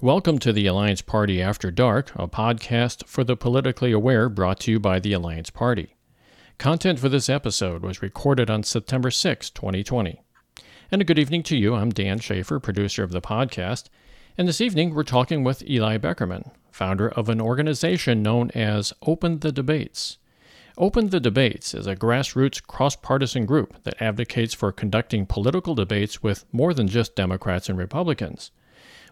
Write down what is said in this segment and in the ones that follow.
Welcome to the Alliance Party After Dark, a podcast for the politically aware brought to you by the Alliance Party. Content for this episode was recorded on September 6, 2020. And a good evening to you. I'm Dan Schaefer, producer of the podcast. And this evening, we're talking with Eli Beckerman, founder of an organization known as Open the Debates. Open the Debates is a grassroots cross partisan group that advocates for conducting political debates with more than just Democrats and Republicans.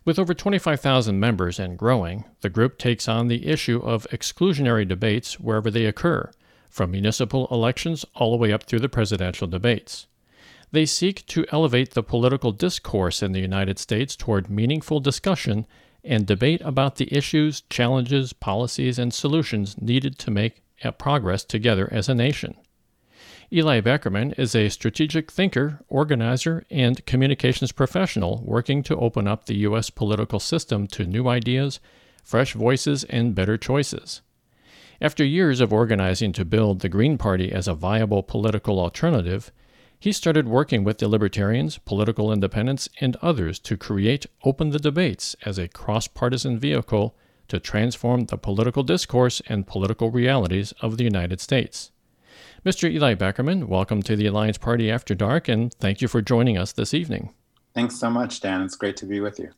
With over 25,000 members and growing, the group takes on the issue of exclusionary debates wherever they occur, from municipal elections all the way up through the presidential debates. They seek to elevate the political discourse in the United States toward meaningful discussion and debate about the issues, challenges, policies, and solutions needed to make progress together as a nation. Eli Beckerman is a strategic thinker, organizer, and communications professional working to open up the U.S. political system to new ideas, fresh voices, and better choices. After years of organizing to build the Green Party as a viable political alternative, he started working with the Libertarians, Political Independents, and others to create Open the Debates as a cross partisan vehicle to transform the political discourse and political realities of the United States. Mr. Eli Beckerman, welcome to the Alliance Party After Dark, and thank you for joining us this evening. Thanks so much, Dan. It's great to be with you.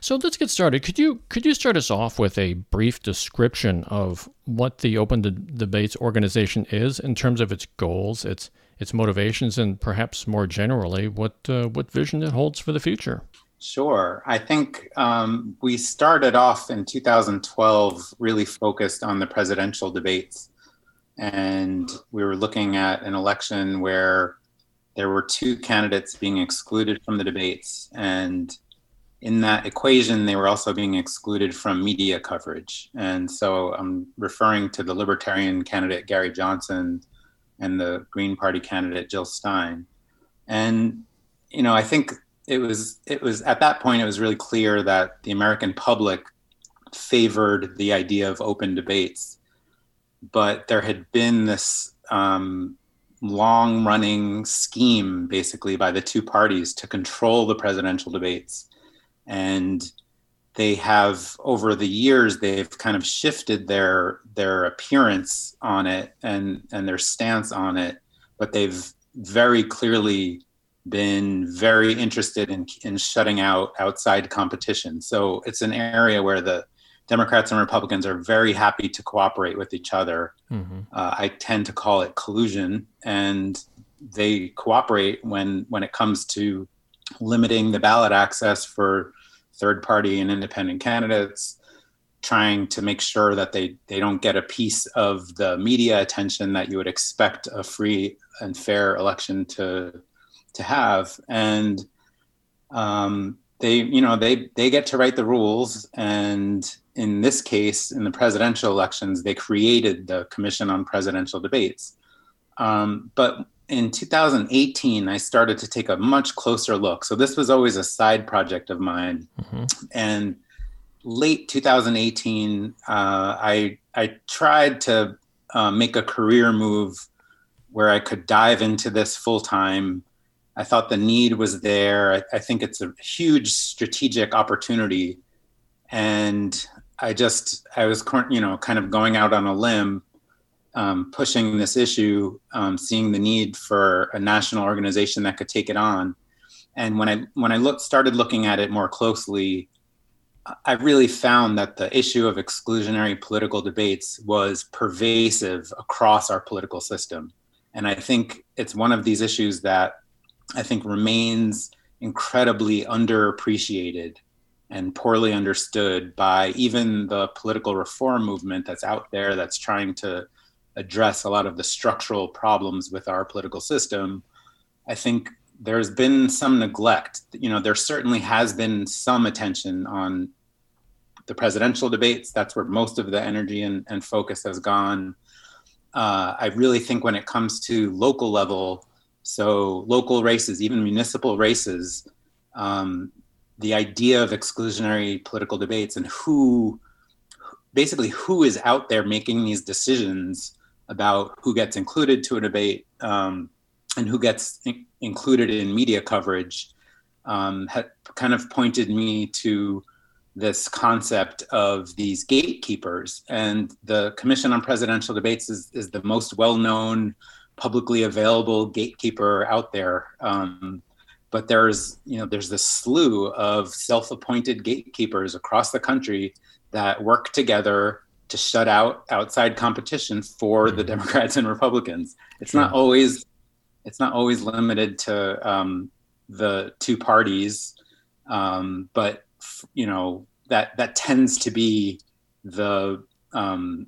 So let's get started. Could you could you start us off with a brief description of what the Open De- Debates organization is in terms of its goals, its its motivations, and perhaps more generally, what uh, what vision it holds for the future? Sure. I think um, we started off in 2012 really focused on the presidential debates. And we were looking at an election where there were two candidates being excluded from the debates. And in that equation, they were also being excluded from media coverage. And so I'm referring to the Libertarian candidate, Gary Johnson, and the Green Party candidate, Jill Stein. And, you know, I think it was it was at that point it was really clear that the American public favored the idea of open debates, but there had been this um, long running scheme basically by the two parties to control the presidential debates, and they have over the years they've kind of shifted their their appearance on it and and their stance on it, but they've very clearly been very interested in, in shutting out outside competition. So it's an area where the Democrats and Republicans are very happy to cooperate with each other. Mm-hmm. Uh, I tend to call it collusion, and they cooperate when when it comes to limiting the ballot access for third party and independent candidates trying to make sure that they they don't get a piece of the media attention that you would expect a free and fair election to to have and um, they you know they they get to write the rules and in this case in the presidential elections they created the commission on presidential debates. Um, but in 2018 i started to take a much closer look. So this was always a side project of mine. Mm-hmm. and late 2018 uh, i i tried to uh, make a career move where i could dive into this full time I thought the need was there. I, I, think it's a huge strategic opportunity, and I just I was you know kind of going out on a limb, um, pushing this issue, um, seeing the need for a national organization that could take it on, and when I when I looked started looking at it more closely, I really found that the issue of exclusionary political debates was pervasive across our political system, and I think it's one of these issues that I think remains incredibly underappreciated and poorly understood by even the political reform movement that's out there that's trying to address a lot of the structural problems with our political system. I think there's been some neglect. You know, there certainly has been some attention on the presidential debates. That's where most of the energy and, and focus has gone. Uh, I really think when it comes to local level, so local races, even municipal races, um, the idea of exclusionary political debates and who, basically, who is out there making these decisions about who gets included to a debate um, and who gets in- included in media coverage um, had kind of pointed me to this concept of these gatekeepers. And the Commission on Presidential Debates is, is the most well known, publicly available gatekeeper out there. Um, but there's you know there's this slew of self-appointed gatekeepers across the country that work together to shut out outside competition for the mm-hmm. Democrats and Republicans. It's sure. not always it's not always limited to um, the two parties, um, but you know that that tends to be the um,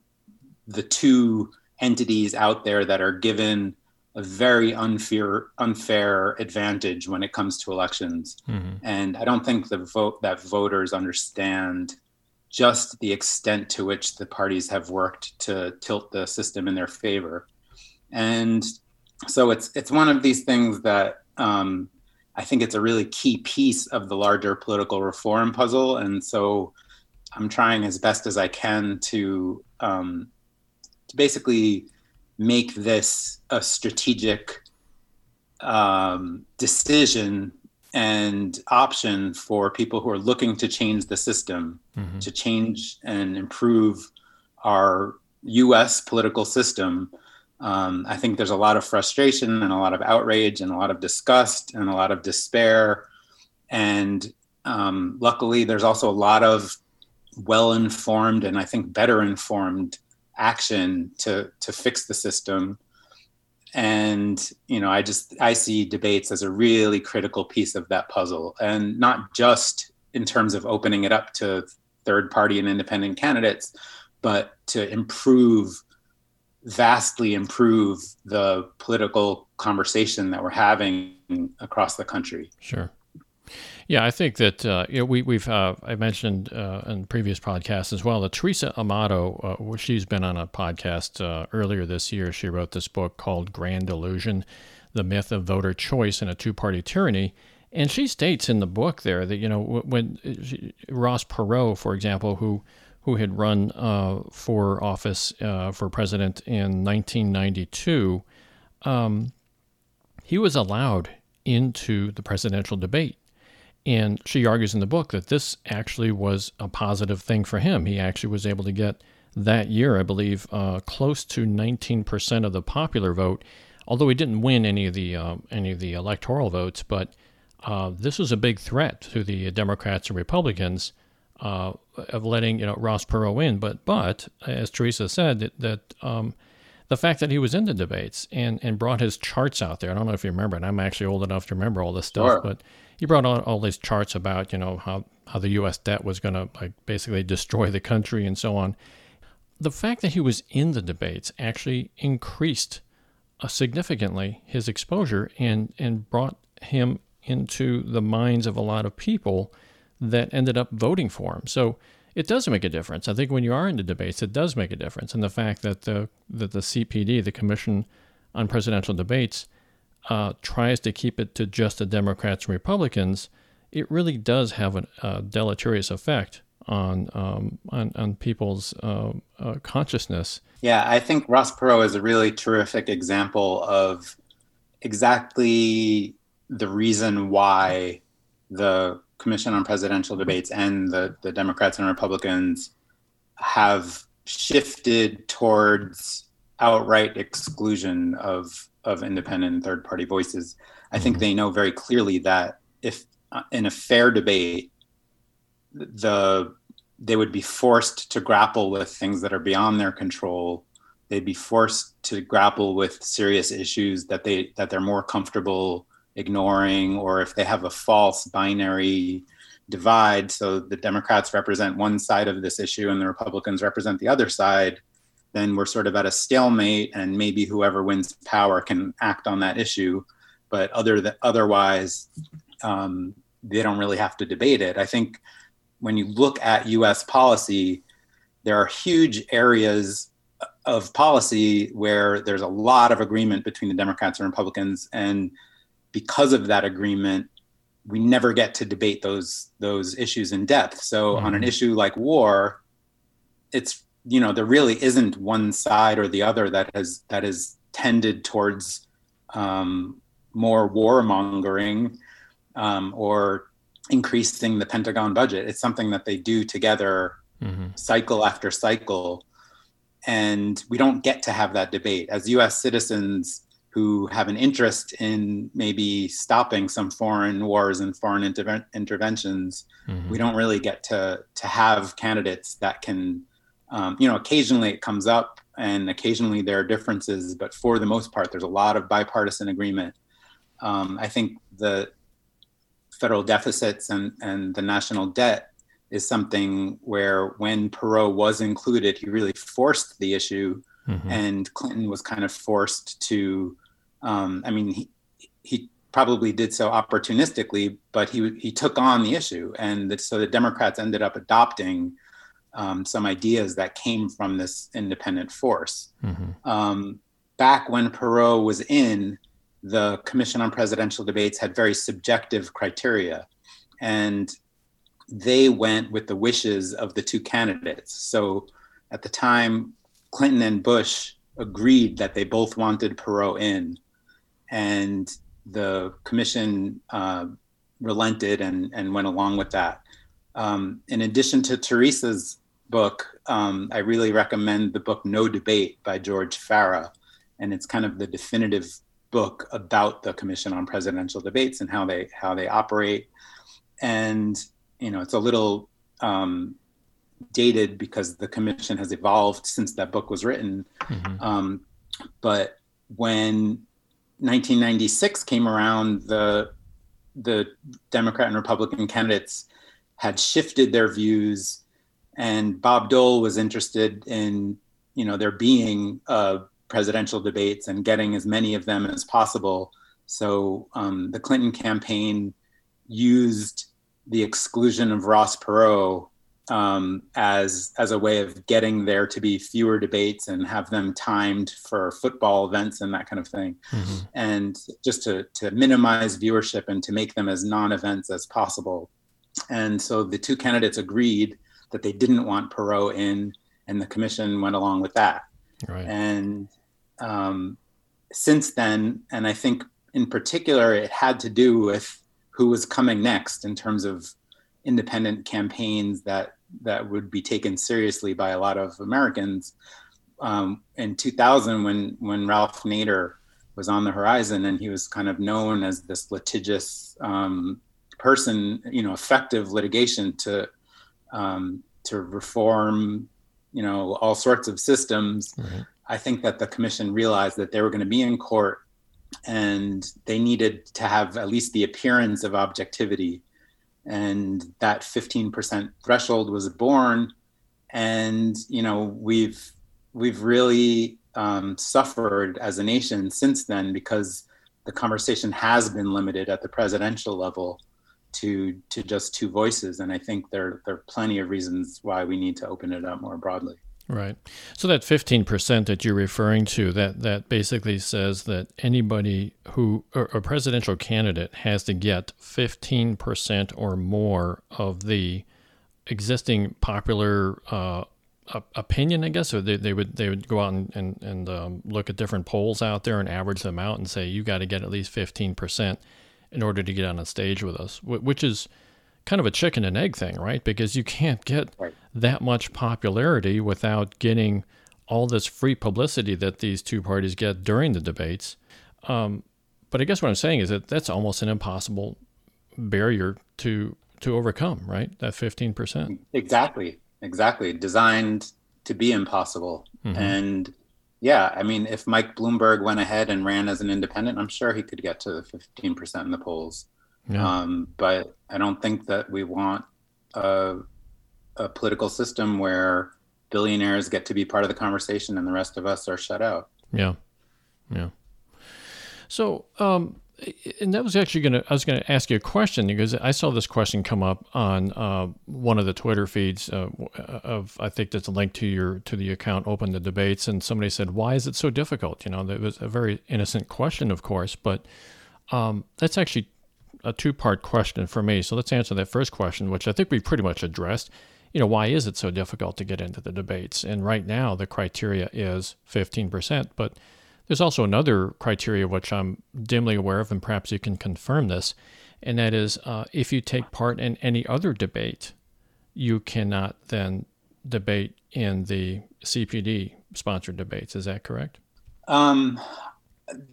the two entities out there that are given a very unfair unfair advantage when it comes to elections. Mm-hmm. And I don't think the vote that voters understand just the extent to which the parties have worked to tilt the system in their favor. And so it's it's one of these things that um, I think it's a really key piece of the larger political reform puzzle. And so I'm trying as best as I can to um, to basically make this a strategic um, decision and option for people who are looking to change the system, mm-hmm. to change and improve our US political system. Um, I think there's a lot of frustration and a lot of outrage and a lot of disgust and a lot of despair. And um, luckily, there's also a lot of well informed and I think better informed action to to fix the system. And you know i just i see debates as a really critical piece of that puzzle. And not just in terms of opening it up to third party and independent candidates but to improve vastly improve the political conversation that we're having across the country. Sure yeah, I think that uh, you know, we, we've uh, I mentioned uh, in previous podcasts as well that Theresa Amato, uh, she's been on a podcast uh, earlier this year. She wrote this book called Grand Illusion: The Myth of Voter Choice in a Two-Party Tyranny. And she states in the book there that you know when she, Ross Perot, for example, who who had run uh, for office for president in 1992, um, he was allowed into the presidential debate and she argues in the book that this actually was a positive thing for him. He actually was able to get that year, I believe, uh, close to 19% of the popular vote, although he didn't win any of the uh, any of the electoral votes. But uh, this was a big threat to the Democrats and Republicans uh, of letting you know Ross Perot in. But but as Theresa said, that, that um, the fact that he was in the debates and, and brought his charts out there. I don't know if you remember, and I'm actually old enough to remember all this stuff, sure. but he brought on all these charts about you know how how the U.S. debt was going to like basically destroy the country and so on. The fact that he was in the debates actually increased uh, significantly his exposure and and brought him into the minds of a lot of people that ended up voting for him. So it does make a difference. I think when you are in the debates, it does make a difference. And the fact that the that the CPD, the Commission on Presidential Debates, uh, tries to keep it to just the Democrats and Republicans, it really does have a, a deleterious effect on um, on, on, people's uh, uh, consciousness. Yeah, I think Ross Perot is a really terrific example of exactly the reason why the Commission on Presidential Debates and the, the Democrats and Republicans have shifted towards outright exclusion of of independent and third party voices. I think mm-hmm. they know very clearly that if uh, in a fair debate, the they would be forced to grapple with things that are beyond their control. They'd be forced to grapple with serious issues that they that they're more comfortable ignoring, or if they have a false binary divide. So the Democrats represent one side of this issue and the Republicans represent the other side then we're sort of at a stalemate, and maybe whoever wins power can act on that issue. But other th- otherwise, um, they don't really have to debate it. I think when you look at U.S. policy, there are huge areas of policy where there's a lot of agreement between the Democrats and Republicans, and because of that agreement, we never get to debate those those issues in depth. So mm-hmm. on an mm-hmm. issue like war, it's you know there really isn't one side or the other that has that has tended towards um, more warmongering um, or increasing the Pentagon budget. It's something that they do together, mm-hmm. cycle after cycle. And we don't get to have that debate. As US citizens who have an interest in maybe stopping some foreign wars and foreign interve- interventions, mm-hmm. we don't really get to, to have candidates that can, um, you know, occasionally it comes up and occasionally there are differences, but for the most part, there's a lot of bipartisan agreement. Um, I think the federal deficits and, and the national debt is something where when Perot was included, he really forced the issue, mm-hmm. and Clinton was kind of forced to. Um, I mean, he, he probably did so opportunistically, but he he took on the issue, and so the Democrats ended up adopting um, some ideas that came from this independent force. Mm-hmm. Um, back when Perot was in, the Commission on Presidential Debates had very subjective criteria, and they went with the wishes of the two candidates. So at the time, Clinton and Bush agreed that they both wanted Perot in, and the commission uh, relented and, and went along with that. Um, in addition to Theresa's book, um, I really recommend the book No Debate by George Farah. And it's kind of the definitive book about the Commission on Presidential Debates and how they how they operate. And you know, it's a little um, dated because the commission has evolved since that book was written. Mm-hmm. Um, but when 1996 came around, the the Democrat and Republican candidates had shifted their views and Bob Dole was interested in you know there being uh, presidential debates and getting as many of them as possible. So um, the Clinton campaign used the exclusion of Ross Perot um, as as a way of getting there to be fewer debates and have them timed for football events and that kind of thing, mm-hmm. and just to to minimize viewership and to make them as non-events as possible. And so the two candidates agreed that they didn't want Perot in, and the commission went along with that. Right. And um, since then, and I think in particular, it had to do with who was coming next in terms of independent campaigns that that would be taken seriously by a lot of Americans. Um, in 2000, when when Ralph Nader was on the horizon, and he was kind of known as this litigious um, person, you know, effective litigation to um, to reform, you know, all sorts of systems. Right. I think that the commission realized that they were going to be in court and they needed to have at least the appearance of objectivity. And that 15% threshold was born. And, you know, we've, we've really um, suffered as a nation since then because the conversation has been limited at the presidential level to to just two voices. And i think there there are plenty of reasons why we need to open it up more broadly. Right. So that 15% that you're referring to that that basically says that anybody who a presidential candidate has to get 15% or more of the existing popular uh, opinion, I guess, So they, they would they would go out and and, and um, look at different polls out there and average them out and say you got to get at least fifteen percent in order to get on a stage with us, which is kind of a chicken and egg thing, right? Because you can't get right. that much popularity without getting all this free publicity that these two parties get during the debates. Um, but I guess what I'm saying is that that's almost an impossible barrier to to overcome, right? That 15%. Exactly. Exactly. Designed to be impossible. Mm-hmm. And yeah, I mean, if Mike Bloomberg went ahead and ran as an independent, I'm sure he could get to the 15% in the polls. Yeah. Um, but I don't think that we want a, a, political system where billionaires get to be part of the conversation and the rest of us are shut out. Yeah. Yeah. So, um, and that was actually going to, I was going to ask you a question because I saw this question come up on uh, one of the Twitter feeds uh, of, I think that's a link to your, to the account, Open the Debates. And somebody said, why is it so difficult? You know, that was a very innocent question, of course, but um, that's actually a two part question for me. So let's answer that first question, which I think we pretty much addressed. You know, why is it so difficult to get into the debates? And right now, the criteria is 15%, but there's also another criteria which I'm dimly aware of, and perhaps you can confirm this, and that is uh, if you take part in any other debate, you cannot then debate in the CPD sponsored debates. Is that correct? Um,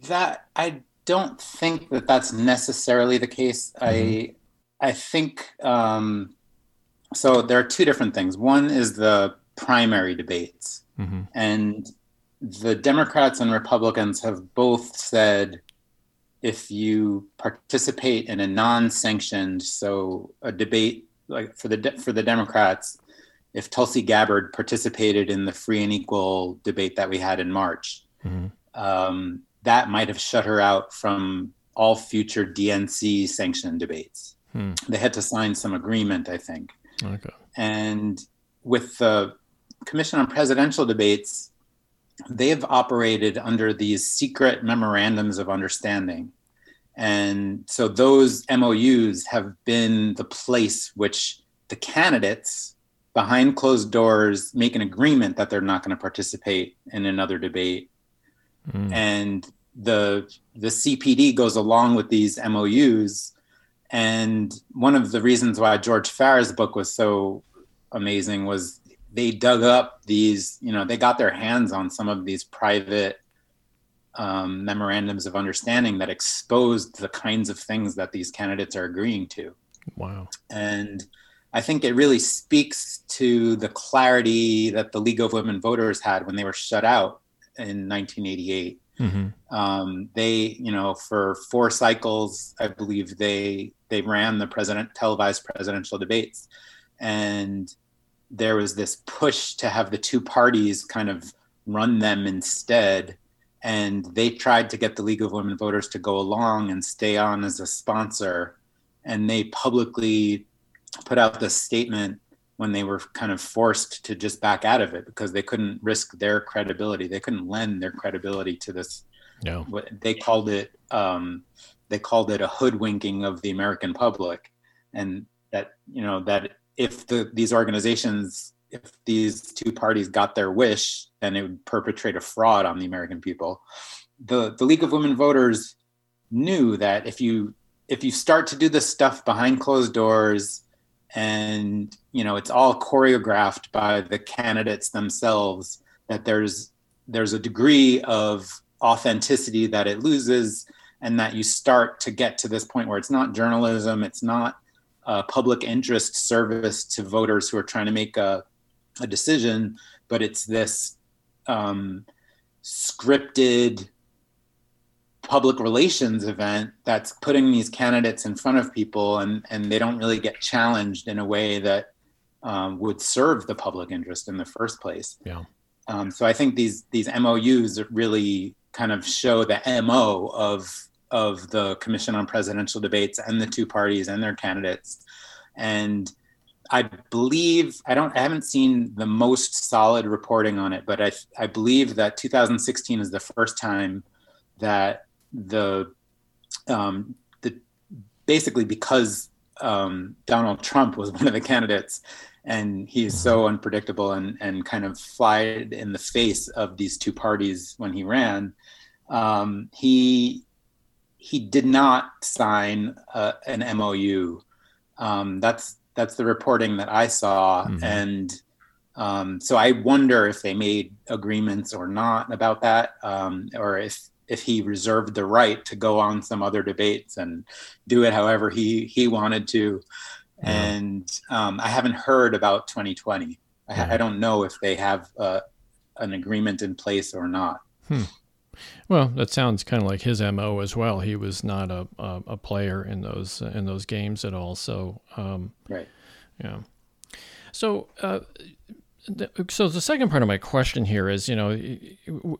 that I don't think that that's necessarily the case. Mm-hmm. I I think um, so. There are two different things. One is the primary debates, mm-hmm. and the Democrats and Republicans have both said if you participate in a non-sanctioned, so a debate like for the for the Democrats, if Tulsi Gabbard participated in the free and equal debate that we had in March, mm-hmm. um, that might have shut her out from all future DNC sanctioned debates. Hmm. They had to sign some agreement, I think. Okay. And with the Commission on Presidential Debates, they've operated under these secret memorandums of understanding. And so those MOUs have been the place which the candidates behind closed doors make an agreement that they're not going to participate in another debate. Mm. And the the CPD goes along with these MOUs. And one of the reasons why George Farah's book was so amazing was they dug up these, you know, they got their hands on some of these private um, memorandums of understanding that exposed the kinds of things that these candidates are agreeing to. Wow. And I think it really speaks to the clarity that the League of Women Voters had when they were shut out in 1988. Mm-hmm. Um, they, you know, for four cycles, I believe they they ran the president televised presidential debates, and there was this push to have the two parties kind of run them instead. And they tried to get the League of Women Voters to go along and stay on as a sponsor. And they publicly put out this statement when they were kind of forced to just back out of it because they couldn't risk their credibility. They couldn't lend their credibility to this. No. What they called it, um, they called it a hoodwinking of the American public, and that you know that if the, these organizations, if these two parties got their wish, then it would perpetrate a fraud on the American people. The, the League of Women Voters knew that if you if you start to do this stuff behind closed doors and you know it's all choreographed by the candidates themselves that there's there's a degree of authenticity that it loses and that you start to get to this point where it's not journalism it's not uh, public interest service to voters who are trying to make a, a decision, but it's this um, scripted public relations event that's putting these candidates in front of people and, and they don't really get challenged in a way that um, would serve the public interest in the first place. Yeah. Um, so I think these these MOUs really kind of show the MO of of the Commission on Presidential Debates and the two parties and their candidates. And I believe I don't I haven't seen the most solid reporting on it, but I I believe that 2016 is the first time that the um, the basically because um, Donald Trump was one of the candidates and he's so unpredictable and and kind of flied in the face of these two parties when he ran. Um, he he did not sign uh, an MOU. Um, that's that's the reporting that I saw, mm-hmm. and um, so I wonder if they made agreements or not about that, um, or if if he reserved the right to go on some other debates and do it however he he wanted to. And um, I haven't heard about 2020. I. I, don't know if they have uh, an agreement in place or not. Hmm. Well, that sounds kind of like his mo as well. He was not a a, a player in those in those games at all. So um, right, yeah. So. Uh, so the second part of my question here is, you know,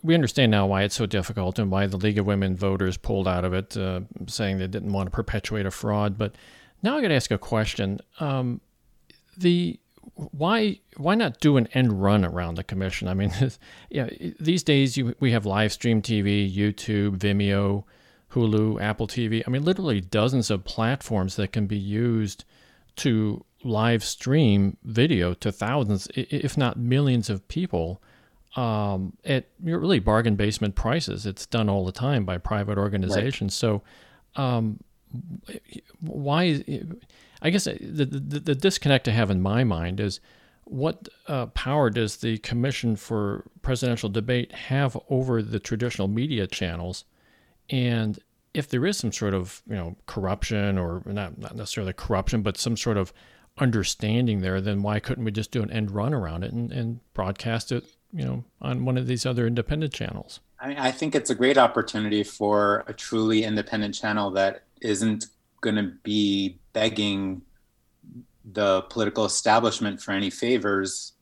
we understand now why it's so difficult and why the League of Women Voters pulled out of it, uh, saying they didn't want to perpetuate a fraud. But now I got to ask a question. Um, the why why not do an end run around the commission? I mean, yeah, these days you, we have live stream TV, YouTube, Vimeo, Hulu, Apple TV. I mean, literally dozens of platforms that can be used to live stream video to thousands, if not millions of people um, at really bargain basement prices. It's done all the time by private organizations. Right. So, um, why? I guess the, the, the disconnect I have in my mind is what uh, power does the Commission for Presidential Debate have over the traditional media channels? And if there is some sort of you know corruption or not not necessarily corruption, but some sort of understanding there, then why couldn't we just do an end run around it and, and broadcast it, you know, on one of these other independent channels? I, mean, I think it's a great opportunity for a truly independent channel that isn't going to be begging the political establishment for any favors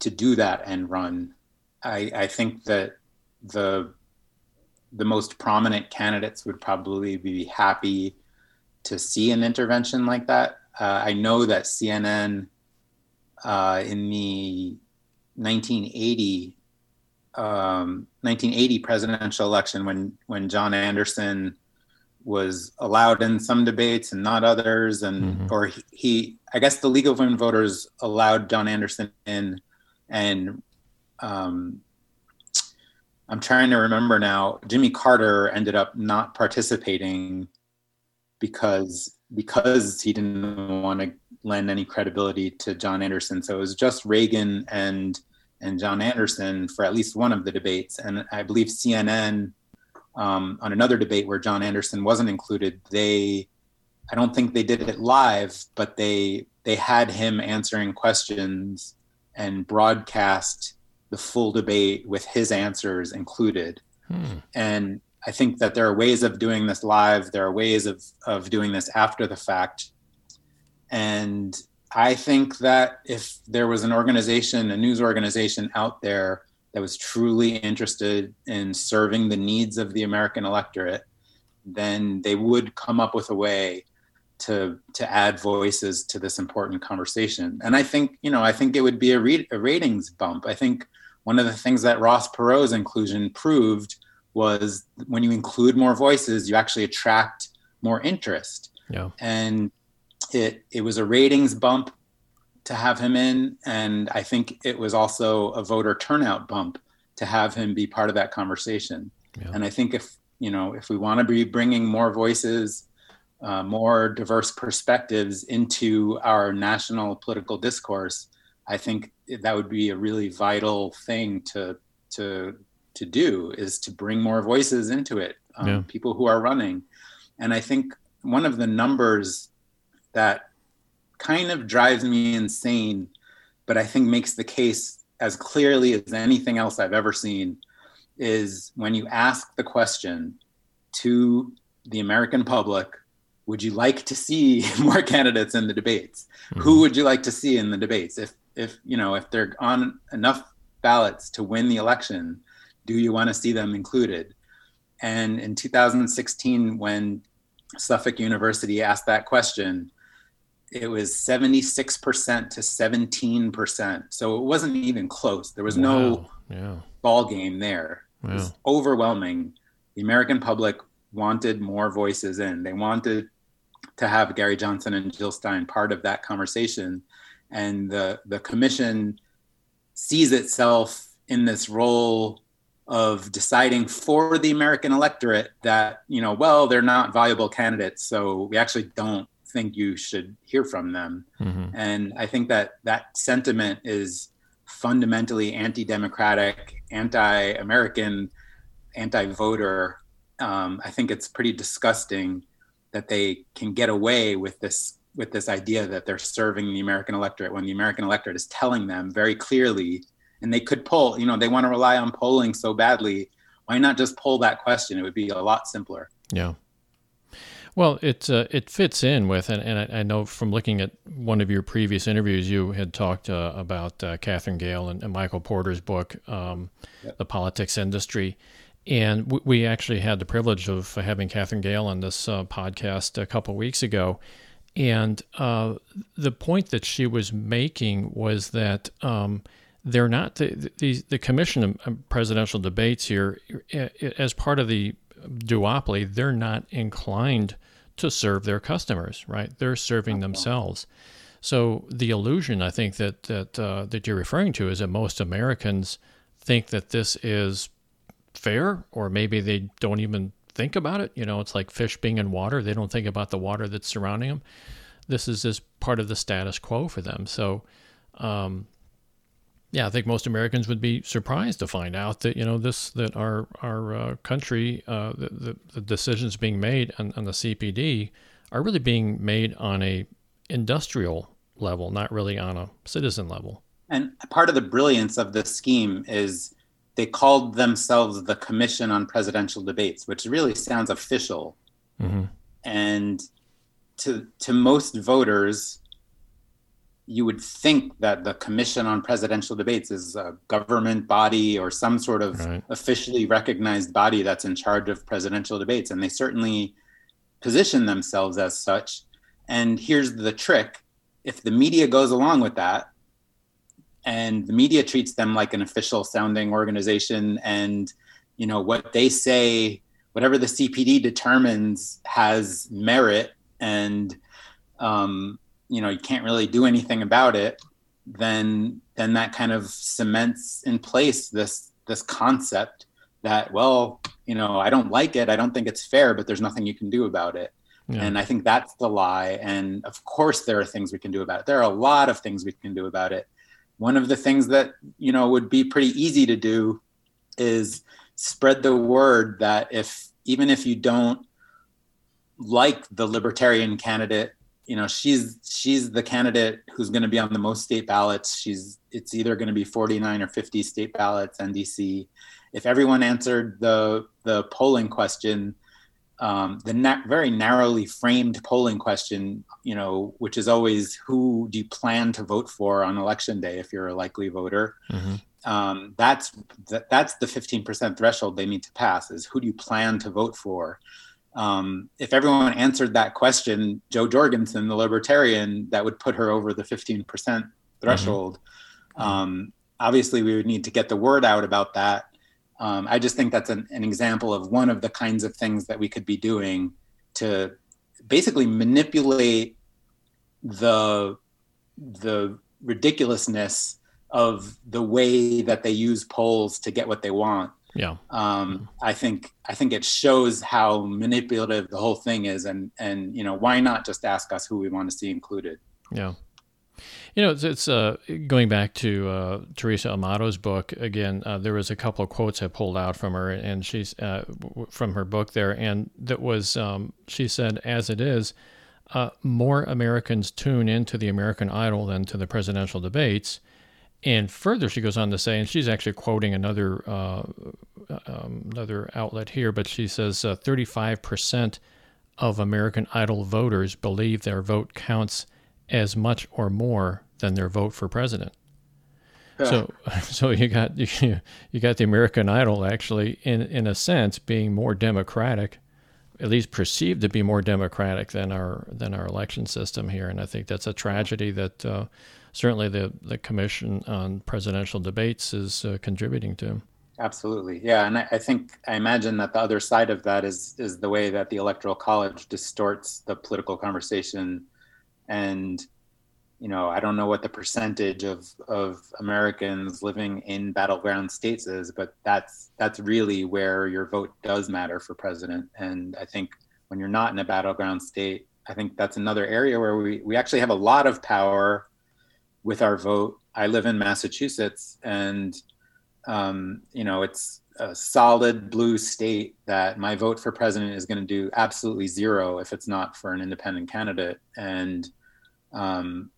to do that and run. I, I think that the the most prominent candidates would probably be happy to see an intervention like that. Uh, I know that CNN uh, in the 1980 um, 1980 presidential election, when when John Anderson was allowed in some debates and not others, and mm-hmm. or he, he, I guess the League of Women Voters allowed John Anderson in, and um, I'm trying to remember now. Jimmy Carter ended up not participating because because he didn't want to lend any credibility to John Anderson. So it was just Reagan and and John Anderson for at least one of the debates. And I believe CNN um, on another debate where John Anderson wasn't included, they I don't think they did it live, but they they had him answering questions and broadcast the full debate with his answers included. Hmm. And I think that there are ways of doing this live. There are ways of of doing this after the fact. And I think that if there was an organization, a news organization out there that was truly interested in serving the needs of the American electorate, then they would come up with a way to to add voices to this important conversation. And I think you know I think it would be a, re- a ratings bump. I think one of the things that Ross Perot's inclusion proved was when you include more voices, you actually attract more interest. Yeah. And it it was a ratings bump to have him in, and I think it was also a voter turnout bump to have him be part of that conversation. Yeah. And I think if you know if we want to be bringing more voices, uh, more diverse perspectives into our national political discourse, I think that would be a really vital thing to to to do is to bring more voices into it, um, yeah. people who are running. And I think one of the numbers that kind of drives me insane, but I think makes the case as clearly as anything else I've ever seen is when you ask the question to the American public, would you like to see more candidates in the debates? Mm-hmm. Who would you like to see in the debates? If if you know if they're on enough ballots to win the election, do you want to see them included? And in 2016, when Suffolk University asked that question, it was 76% to 17%. So it wasn't even close. There was wow. no yeah. ball game there. Wow. It was overwhelming. The American public wanted more voices in. They wanted to have Gary Johnson and Jill Stein part of that conversation. And the, the commission sees itself in this role of deciding for the American electorate that, you know, well, they're not viable candidates, so we actually don't think you should hear from them. Mm-hmm. And I think that that sentiment is fundamentally anti-democratic, anti-American, anti-voter. Um, I think it's pretty disgusting that they can get away with this with this idea that they're serving the American electorate when the American electorate is telling them very clearly and they could pull, you know, they want to rely on polling so badly. Why not just pull that question? It would be a lot simpler. Yeah. Well, it uh, it fits in with, and, and I, I, know from looking at one of your previous interviews, you had talked uh, about uh, Katherine Gehl and, and, Michael Porter's book, um, yep. The Politics Industry. And we, we, actually had the privilege of having Katherine Gehl on this uh, podcast a couple weeks ago. And uh, the point that she was making was that um, they're not the, the, the commission of presidential debates here as part of the duopoly they're not inclined to serve their customers right they're serving themselves so the illusion i think that that uh, that you're referring to is that most americans think that this is fair or maybe they don't even think about it. You know, it's like fish being in water. They don't think about the water that's surrounding them. This is just part of the status quo for them. So, um, yeah, I think most Americans would be surprised to find out that you know this that our our uh, country uh, the, the, the decisions being made on, on the CPD are really being made on a industrial level, not really on a citizen level. And part of the brilliance of this scheme is they called themselves the Commission on Presidential Debates, which really sounds official. Mm-hmm. And to to most voters, you would think that the Commission on Presidential Debates is a government body or some sort of right. officially recognized body that's in charge of presidential debates. And they certainly position themselves as such. And here's the trick if the media goes along with that, and the media treats them like an official sounding organization, and you know what they say, whatever the CPD determines has merit, and um, you know you can't really do anything about it then then that kind of cements in place this this concept that well you know i don't like it i don't think it's fair but there's nothing you can do about it. Yeah. and i think that's the lie and of course there are things we can do about it. There are a lot of things we can do about it. One of the things that you know would be pretty easy to do is spread the word that if even if you don't like the libertarian candidate you know she's she's the candidate who's going to be on the most state ballots. She's it's either going to be 49 or 50 state ballots and DC if everyone answered the the polling question um, the na- very narrowly framed polling question you know which is always who do you plan to vote for on election day if you're a likely voter mm-hmm. um, that's that's the 15% threshold they need to pass is who do you plan to vote for um, if everyone answered that question, Jo Jorgensen, the libertarian, that would put her over the 15% threshold. Mm-hmm. Um, obviously, we would need to get the word out about that. Um, I just think that's an, an, example of one of the kinds of things that we could be doing to basically manipulate the the ridiculousness of the way that they use polls to get what they want yeah. Um, I think I think it shows how manipulative the whole thing is, and and you know why not just ask us who we want to see included? Yeah. You know, it's, it's uh, going back to uh, Theresa Amato's book again. Uh, there was a couple of quotes I pulled out from her, and she's uh, from her book there, and that was um, she said, "As it is, uh, more Americans tune into the American Idol than to the presidential debates." And further, she goes on to say, and she's actually quoting another uh, um, another outlet here, but she says uh, 35% of American Idol voters believe their vote counts as much or more than their vote for president. So, so you got you, you got the American Idol actually, in in a sense, being more democratic, at least perceived to be more democratic than our than our election system here, and I think that's a tragedy that. Uh, certainly the, the Commission on Presidential Debates is uh, contributing to. Absolutely, yeah, and I, I, think I imagine that the other side of that is is the way that the Electoral College distorts the political conversation, and you know I don't know what the percentage of of Americans living in battleground states is, but that's that's really where your vote does matter for president, and I think when you're not in a battleground state, I think that's another area where we we actually have a lot of power with our vote. I live in Massachusetts, and um, you know it's a solid blue state that my vote for president is going to do absolutely zero if it's not for an independent candidate. And um,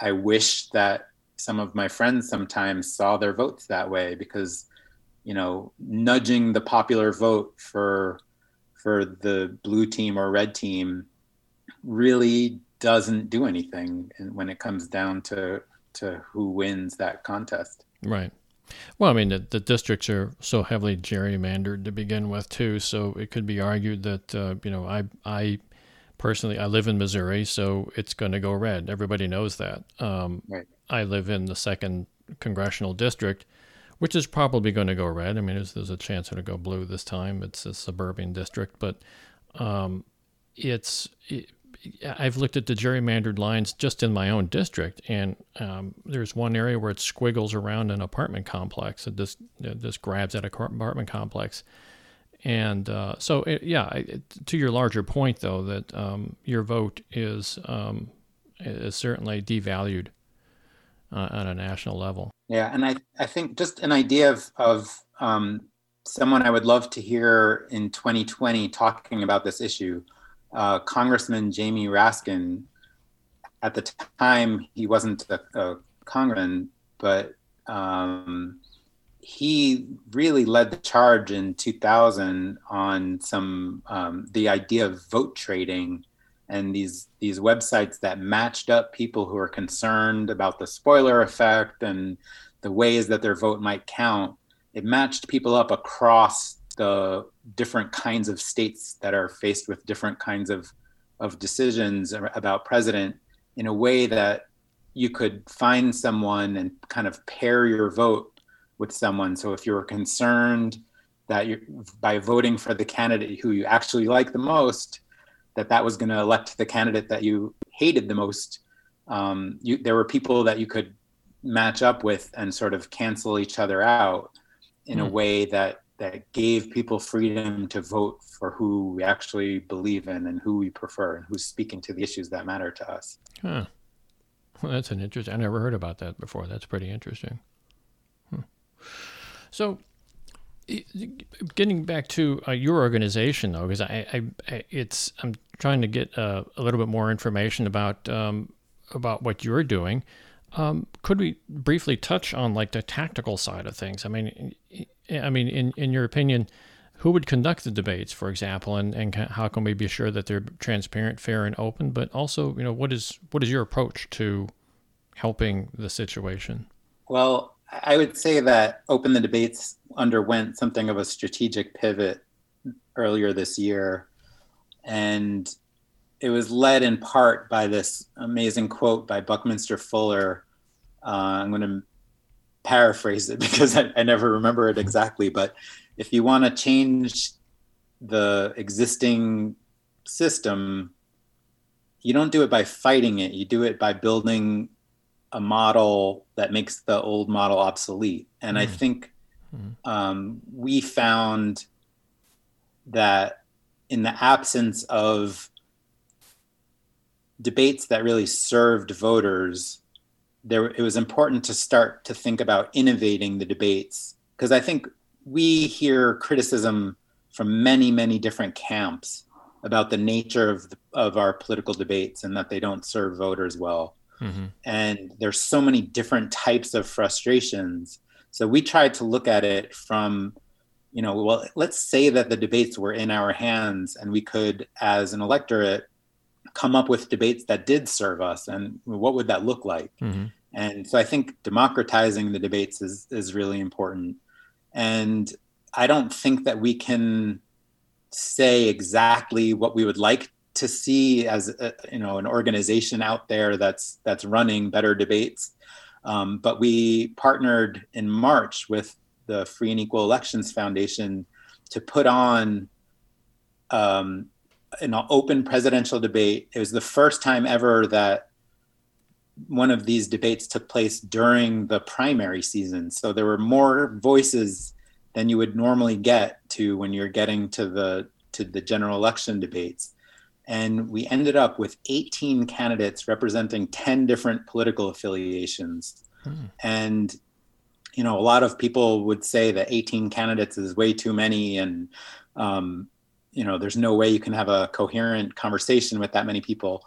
I wish that some of my friends sometimes saw their votes that way because you know nudging the popular vote for for the blue team or red team really doesn't do anything when it comes down to to who wins that contest. Right. Well, I mean, the, the districts are so heavily gerrymandered to begin with, too. So it could be argued that uh, you know, I I personally I live in Missouri, so it's going to go red. Everybody knows that. Um, right. I live in the second congressional district, which is probably going to go red. I mean, there's, there's a chance it'll go blue this time. It's a suburban district, but um, it's it, I've looked at the gerrymandered lines just in my own district, and um, there's one area where it squiggles around an apartment complex. It just it just grabs at a apartment complex, And uh, so, it, yeah, it, to your larger point, though, that um, your vote is um, is certainly devalued uh, on a national level. Yeah, and I I think just an idea of of um, someone I would love to hear in 2020 talking about this issue, uh, Congressman Jamie Raskin. At the time, he wasn't a, a congressman, but um, he really led the charge in 2000 on some um, the idea of vote trading and these these websites that matched up people who are concerned about the spoiler effect and the ways that their vote might count it matched people up across the different kinds of states that are faced with different kinds of of decisions about president in a way that you could find someone and kind of pair your vote with someone. So if you're concerned that you by voting for the candidate who you actually like the most, that that was going to elect the candidate that you hated the most, um, you, there were people that you could match up with and sort of cancel each other out in mm. a hmm. way that that gave people freedom to vote for who we actually believe in and who we prefer and who's speaking to the issues that matter to us. Huh. Well, that's an interesting. I never heard about that before. That's pretty interesting. So, getting back to uh, your organization, though, because I, I, I, it's I'm trying to get uh, a little bit more information about um, about what you're doing. Um, could we briefly touch on like the tactical side of things? I mean, I mean, in in your opinion, who would conduct the debates, for example, and, and how can we be sure that they're transparent, fair, and open? But also, you know, what is what is your approach to helping the situation? Well, I would say that Open the Debates underwent something of a strategic pivot earlier this year. And it was led in part by this amazing quote by Buckminster Fuller. Uh, I'm going to paraphrase it because I, I never remember it exactly. But if you want to change the existing system, you don't do it by fighting it, you do it by building a model that makes the old model obsolete. And mm. I hmm. think mm. um, we found that in the absence of debates that really served voters, there it was important to start to think about innovating the debates because I think we hear criticism from many many different camps about the nature of the, of our political debates and that they don't serve voters well. Mm-hmm. And there's so many different types of frustrations. So we tried to look at it from, you know, well, let's say that the debates were in our hands and we could, as an electorate, come up with debates that did serve us and what would that look like? Mm-hmm. And so I think democratizing the debates is, is really important. And I don't think that we can say exactly what we would like to see as a, you know an organization out there that's that's running better debates. Um, but we partnered in March with the Free and Equal Elections Foundation to put on um, an open presidential debate. It was the first time ever that one of these debates took place during the primary season. So there were more voices than you would normally get to when you're getting to the to the general election debates and we ended up with 18 candidates representing 10 different political affiliations hmm. and you know a lot of people would say that 18 candidates is way too many and um, you know there's no way you can have a coherent conversation with that many people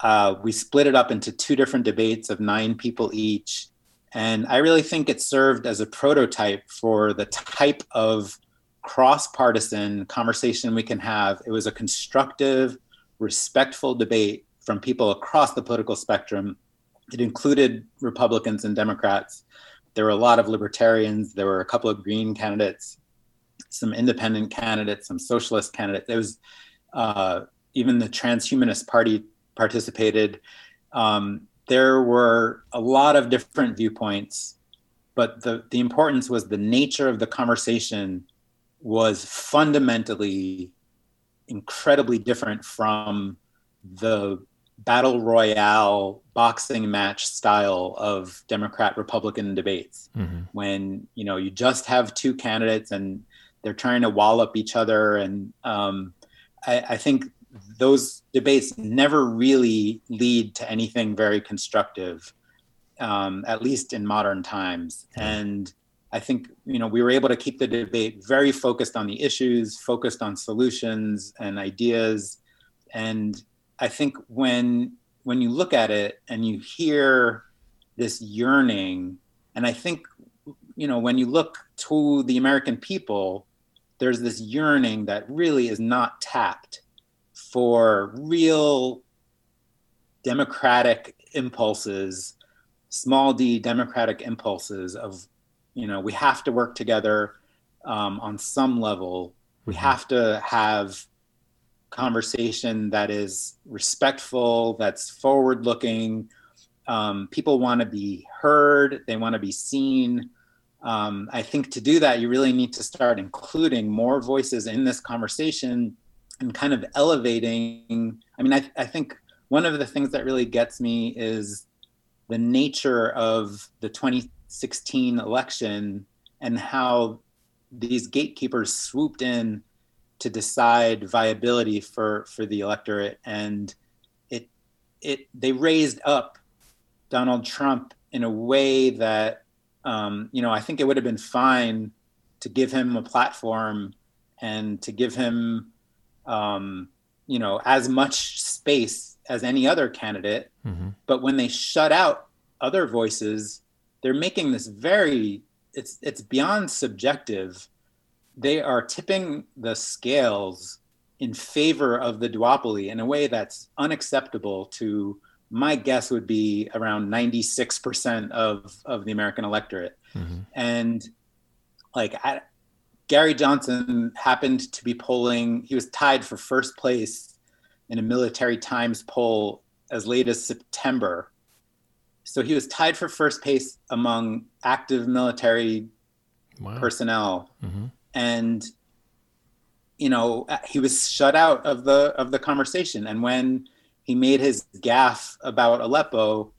uh, we split it up into two different debates of nine people each and i really think it served as a prototype for the type of cross partisan conversation we can have. It was a constructive, respectful debate from people across the political spectrum. It included Republicans and Democrats. There were a lot of libertarians. There were a couple of Green candidates, some independent candidates, some socialist candidates. There was uh, even the Transhumanist Party participated. Um, there were a lot of different viewpoints, but the, the importance was the nature of the conversation was fundamentally incredibly different from the battle royale boxing match style of democrat republican debates mm-hmm. when you know you just have two candidates and they're trying to wallop each other, and um, I, I think those debates never really lead to anything very constructive, um, at least in modern times. And I think you know we were able to keep the debate very focused on the issues, focused on solutions and ideas. And I think when when you look at it and you hear this yearning, and I think you know when you look to the American people, there's this yearning that really is not tapped for real democratic impulses, small d democratic impulses of you know we have to work together um, on some level. We mm-hmm. have to have conversation that is respectful that's forward looking um, people want to be heard they want to be seen um, i think to do that you really need to start including more voices in this conversation and kind of elevating i mean I, I think one of the things that really gets me is the nature of the 2016 election and how these gatekeepers swooped in to decide viability for for the electorate. And it it they raised up Donald Trump in a way that um, you know I think it would have been fine to give him a platform and to give him um, you know as much space as any other candidate mm-hmm. but when they shut out other voices they're making this very it's it's beyond subjective they are tipping the scales in favor of the duopoly in a way that's unacceptable to my guess would be around 96% of, of the American electorate. Mm-hmm. And like I, Gary Johnson happened to be polling, he was tied for first place in a military times poll as late as September so he was tied for first place among active military wow. personnel mm-hmm. and you know he was shut out of the of the conversation and when he made his gaffe about aleppo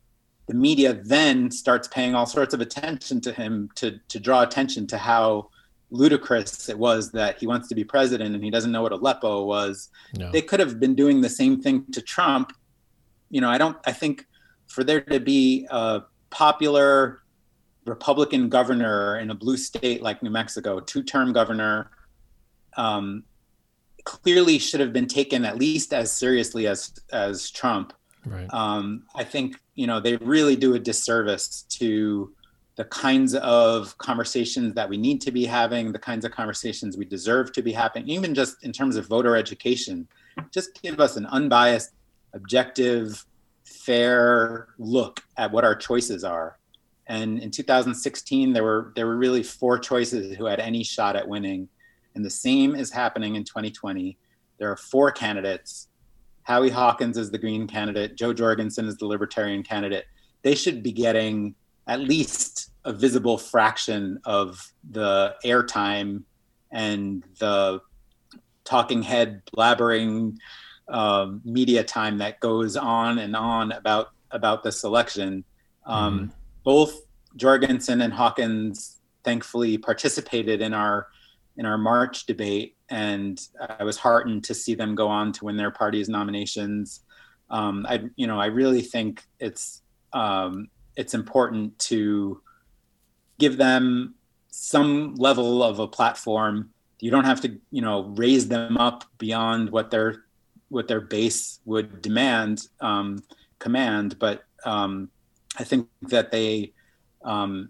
the media then starts paying all sorts of attention to him to to draw attention to how ludicrous it was that he wants to be president and he doesn't know what aleppo was no. they could have been doing the same thing to trump you know i don't i think for there to be a popular Republican governor in a blue state like New Mexico, two term governor, um, clearly should have been taken at least as seriously as, as Trump. Right. Um, I think, you know, they really do a disservice to the kinds of conversations that we need to be having, the kinds of conversations we deserve to be having, even just in terms of voter education. Just give us an unbiased, objective, fair look at what our choices are. And in 2016, there were there were really four choices who had any shot at winning, and the same is happening in 2020. There are four candidates. Howie Hawkins is the Green candidate. Jo Jorgensen is the Libertarian candidate. They should be getting at least a visible fraction of the airtime and the talking head blabbering um, media time that goes on and on about about this election. Um, mm. Both Jorgensen and Hawkins thankfully participated in our in our March debate, and I was heartened to see them go on to win their party's nominations. Um, I you know I really think it's um, it's important to give them some level of a platform. You don't have to you know raise them up beyond what they're what their base would demand um, command but um, i think that they um,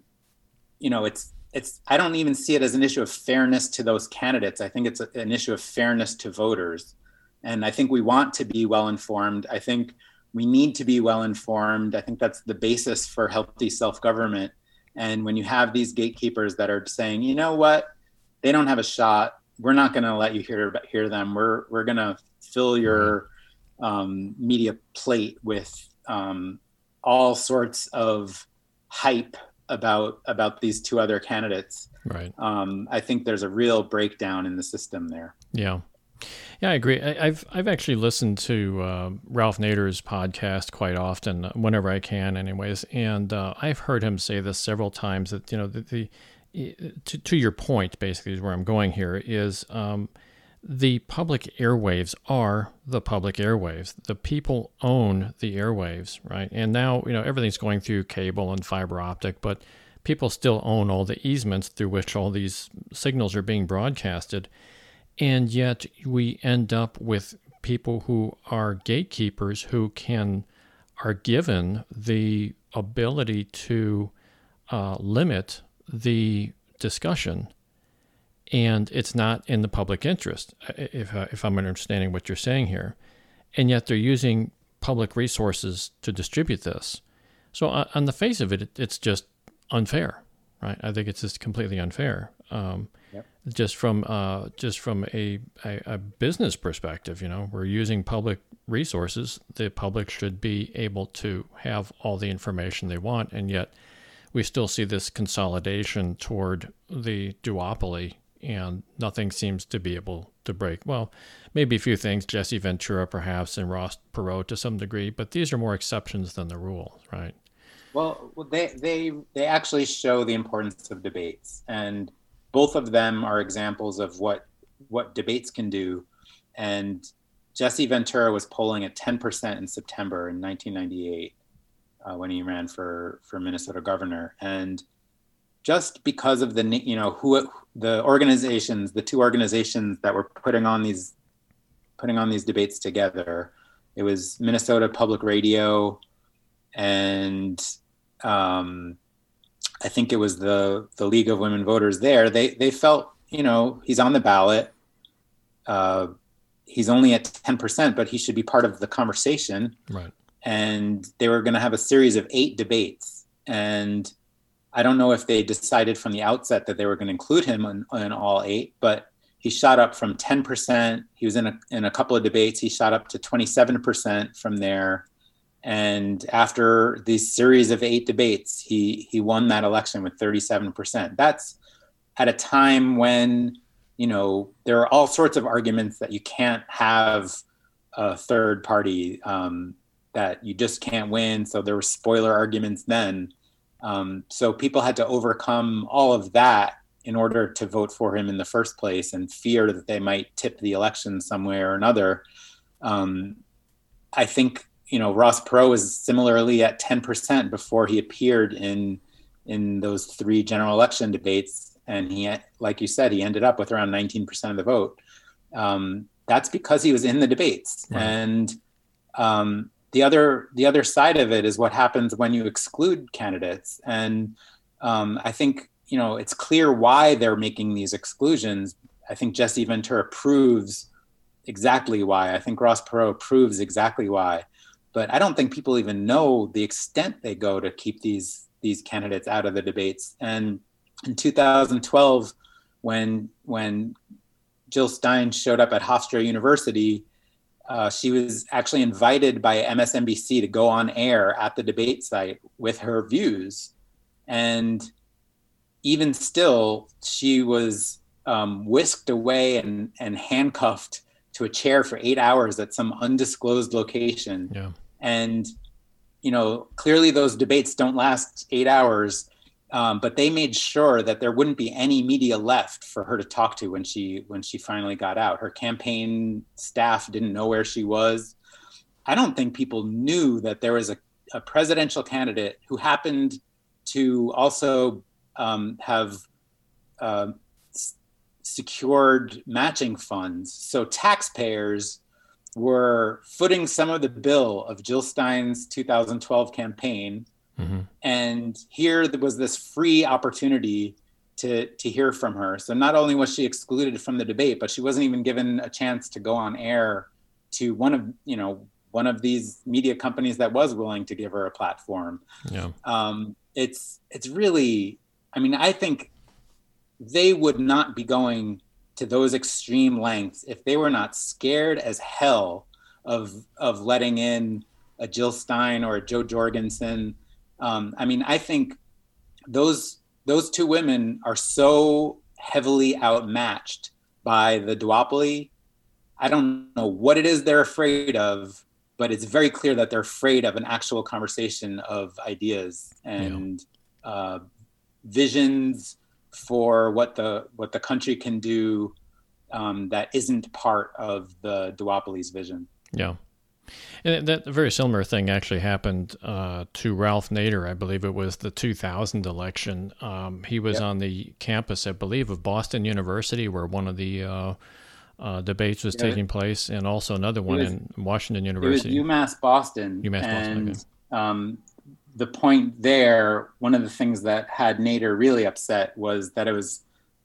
you know it's it's i don't even see it as an issue of fairness to those candidates. I think it's a, an issue of fairness to voters. And i think we want to be well informed i think we need to be well informed i think that's the basis for healthy self-government. And when you have these gatekeepers that are saying you know what? They don't have a shot. We're not going to let you hear hear them. We're we're going to fill your um, media plate with um, all sorts of hype about about these two other candidates. Right. Um, I think there's a real breakdown in the system there. Yeah. Yeah, I agree. I, have I've actually listened to uh, Ralph Nader's podcast quite often, whenever I can, anyways. And uh, I've heard him say this several times that you know the, the to, to your point, basically, is where I'm going here is um, the public airwaves are the public airwaves. The people own the airwaves, right? And now, you know, everything's going through cable and fiber optic, but people still own all the easements through which all these signals are being broadcasted. And yet we end up with people who are gatekeepers who can are given the ability to uh, limit the discussion and it's not in the public interest if, uh, if i'm understanding what you're saying here. And yet they're using public resources to distribute this. So uh, on the face of it it's just unfair right? I think it's just completely unfair um, yep. just from uh, just from a, a, a business perspective you know? We're using public resources. The public should be able to have all the information they want and yet we still see this consolidation toward the duopoly, and nothing seems to be able to break. Well, maybe a few things, Jesse Ventura perhaps, and Ross Perot to some degree, but these are more exceptions than the rule, right? Well, they they they actually show the importance of debates, and both of them are examples of what what debates can do. And Jesse Ventura was polling at 10% in September in 1998 uh, when he ran for for Minnesota governor, and just because of the you know who the organizations, the two organizations that were putting on these putting on these debates together, it was Minnesota Public Radio, and um, I think it was the the League of Women Voters. There, they they felt you know he's on the ballot. Uh, he's only at 10%, but he should be part of the conversation. Right and they were going to have a series of eight debates. And I don't know if they decided from the outset that they were going to include him in, in all eight, but he shot up from 10%. He was in a, in a couple of debates. He shot up to 27% from there. And after these series of eight debates, he, he won that election with 37%. That's at a time when, you know, there are all sorts of arguments that you can't have a third party um, that you just can't win. So there were spoiler arguments then. Um, so people had to overcome all of that in order to vote for him in the first place and fear that they might tip the election some way or another. Um, I think you know Ross Perot was similarly at 10% before he appeared in in those three general election debates, and he, like you said, he ended up with around 19% of the vote. Um, that's because he was in the debates, right. and um, the other the other side of it is what happens when you exclude candidates. And um, i think you know it's clear why they're making these exclusions. I think jesse ventura proves exactly why. I think ross perot proves exactly why. But i don't think people even know the extent they go to keep these these candidates out of the debates. And in 2012 when when jill stein showed up at hofstra university uh, she was actually invited by MSNBC to go on air at the debate site with her views. And even still, she was um, whisked away and, and handcuffed to a chair for eight hours at some undisclosed location. Yeah. And, you know, clearly those debates don't last eight hours. Um, but they made sure that there wouldn't be any media left for her to talk to when she when she finally got out. Her campaign staff didn't know where she was. I don't think people knew that there was a, a presidential candidate who happened to also um, have uh, secured matching funds. So taxpayers were footing some of the bill of Jill Stein's 2012 campaign Mm-hmm. And here was this free opportunity to to hear from her. So not only was she excluded from the debate, but she wasn't even given a chance to go on air to one of you know one of these media companies that was willing to give her a platform. Yeah. Um, it's it's really, I mean, I think they would not be going to those extreme lengths if they were not scared as hell of of letting in a Jill Stein or a Jo Jorgensen um, I mean, I think those those two women are so heavily outmatched by the duopoly. I don't know what it is they're afraid of, but it's very clear that they're afraid of an actual conversation of ideas and yeah. uh, visions for what the what the country can do um, that isn't part of the duopoly's vision. Yeah. And that very similar thing actually happened uh, to Ralph Nader. I believe it was the 2000 election. Um, he was yep. on the campus, I believe, of Boston University, where one of the uh, uh, debates was yeah, taking place, and also another one was, in Washington University. It was UMass Boston. UMass and, Boston. Um, the point there, one of the things that had Nader really upset was that it was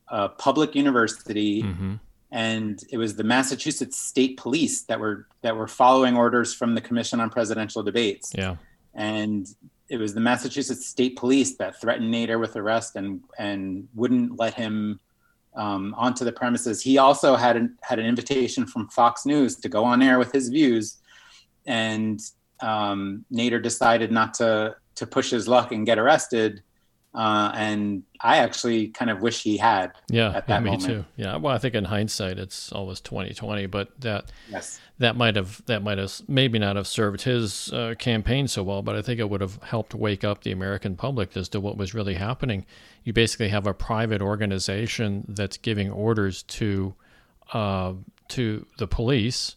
a public university. Mm-hmm and it was the Massachusetts State Police that were that were following orders from the Commission on Presidential Debates. Yeah, and it was the Massachusetts State Police that threatened Nader with arrest and and wouldn't let him um, onto the premises. He also had an, had an invitation from Fox News to go on air with his views, and um, Nader decided not to to push his luck and get arrested uh, and I actually kind of wish he had. Yeah, at that me moment. too. Yeah, well, I think in hindsight, it's always twenty twenty, but that yes. that might have that might have maybe not have served his uh, campaign so well, but I think it would have helped wake up the American public as to what was really happening. You basically have a private organization that's giving orders to uh, to the police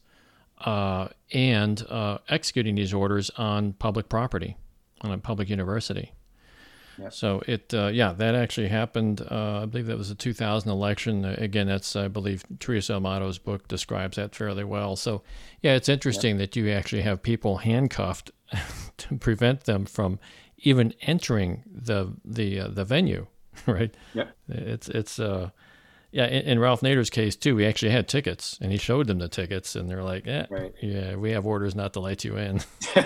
uh, and uh, executing these orders on public property on a public university. So it, uh, yeah, that actually happened. Uh, I believe that was a 2000 election. Again, that's I believe Theresa Amato's book describes that fairly well. So, yeah, it's interesting yep. that you actually have people handcuffed to prevent them from even entering the the uh, the venue, right? Yeah. It's it's uh. Yeah, in, in, Ralph Nader's case too, we actually had tickets, and he showed them the tickets, and they're like, "Yeah, right. yeah, we have orders not to let you in." so,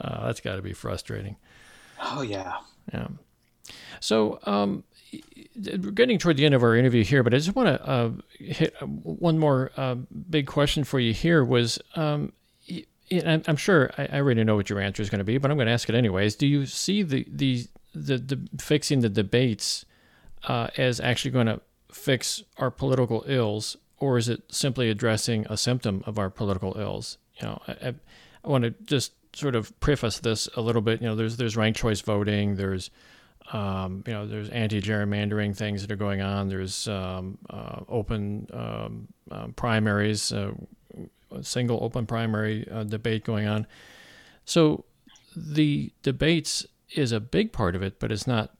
uh, that's got to be frustrating. Oh yeah. Yeah. So um, we're getting toward the end of our interview here, but I just want to uh, hit one more uh, big question for you. Here was. Um, I'm sure I already know what your answer is going to be, but I'm going to ask it anyways. Do you see the the the, the fixing the debates uh, as actually going to fix our political ills, or is it simply addressing a symptom of our political ills? You know, I, I want to just sort of preface this a little bit, you know, there's there's ranked choice voting, there's um, you know, there's anti-gerrymandering things that are going on. There's um, uh, open um, uh, primaries, uh, single open primary uh, debate going on. So the debates is a big part of it, but it's not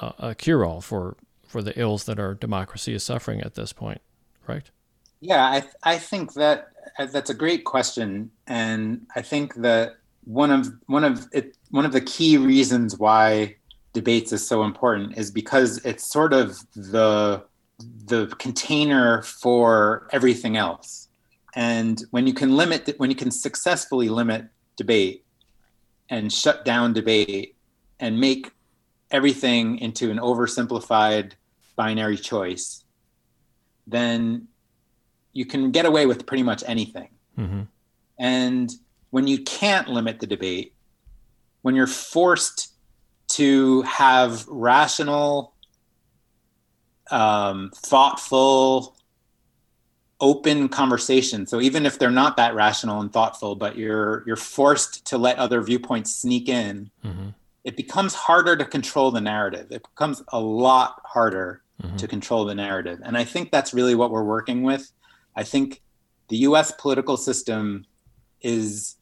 a, cure-all for for the ills that our democracy is suffering at this point, right? Yeah, I I think that uh, that's a great question, and I think that one of one of it one of the key reasons why debates is so important is because it's sort of the the container for everything else and when you can limit when you can successfully limit debate and shut down debate and make everything into an oversimplified binary choice then you can get away with pretty much anything mm-hmm. and when you can't limit the debate, when you're forced to have rational, um, thoughtful, open conversation. So even if they're not that rational and thoughtful, but you're you're forced to let other viewpoints sneak in, mm-hmm. it becomes harder to control the narrative. It becomes a lot harder mm-hmm. to control the narrative. And I think that's really what we're working with. I think the US political system is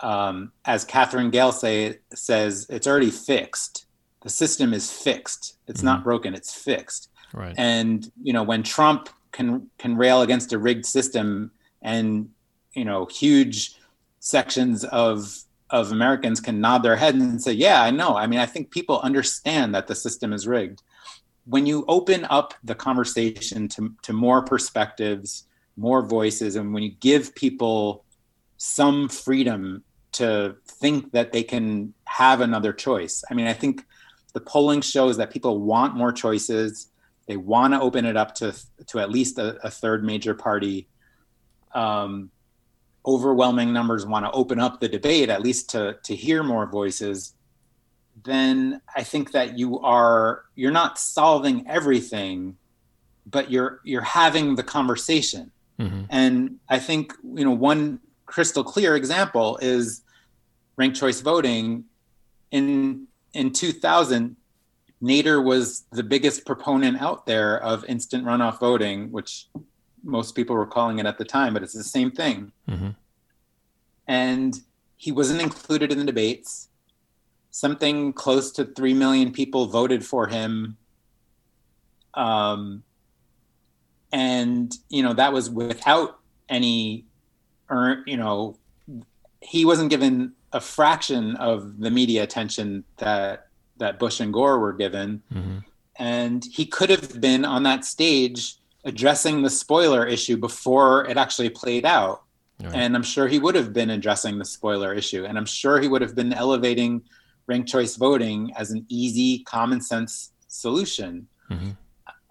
um, as Katherine Gehl say, says, it's already fixed. The system is fixed. It's mm-hmm. not broken. It's fixed. Right. And you know when Trump can can rail against a rigged system, and you know huge sections of of Americans can nod their head and say, "Yeah, I know." I mean, I think people understand that the system is rigged. When you open up the conversation to to more perspectives, more voices, and when you give people some freedom to think that they can have another choice. I mean, I think the polling shows that people want more choices. They want to open it up to to at least a, a third major party. Um, overwhelming numbers want to open up the debate at least to to hear more voices. Then I think that you are you're not solving everything, but you're you're having the conversation. Mm-hmm. And I think you know one crystal clear example is ranked choice voting in in 2000 Nader was the biggest proponent out there of instant runoff voting, which most people were calling it at the time, but it's the same thing. Mm-hmm. And he wasn't included in the debates. Something close to 3 million people voted for him. Um, and, you know, that was without any, you know, he wasn't given a fraction of the media attention that that Bush and Gore were given. Mm-hmm. And he could have been on that stage addressing the spoiler issue before it actually played out. Right. And I'm sure he would have been addressing the spoiler issue. And I'm sure he would have been elevating ranked choice voting as an easy, common sense solution mm-hmm.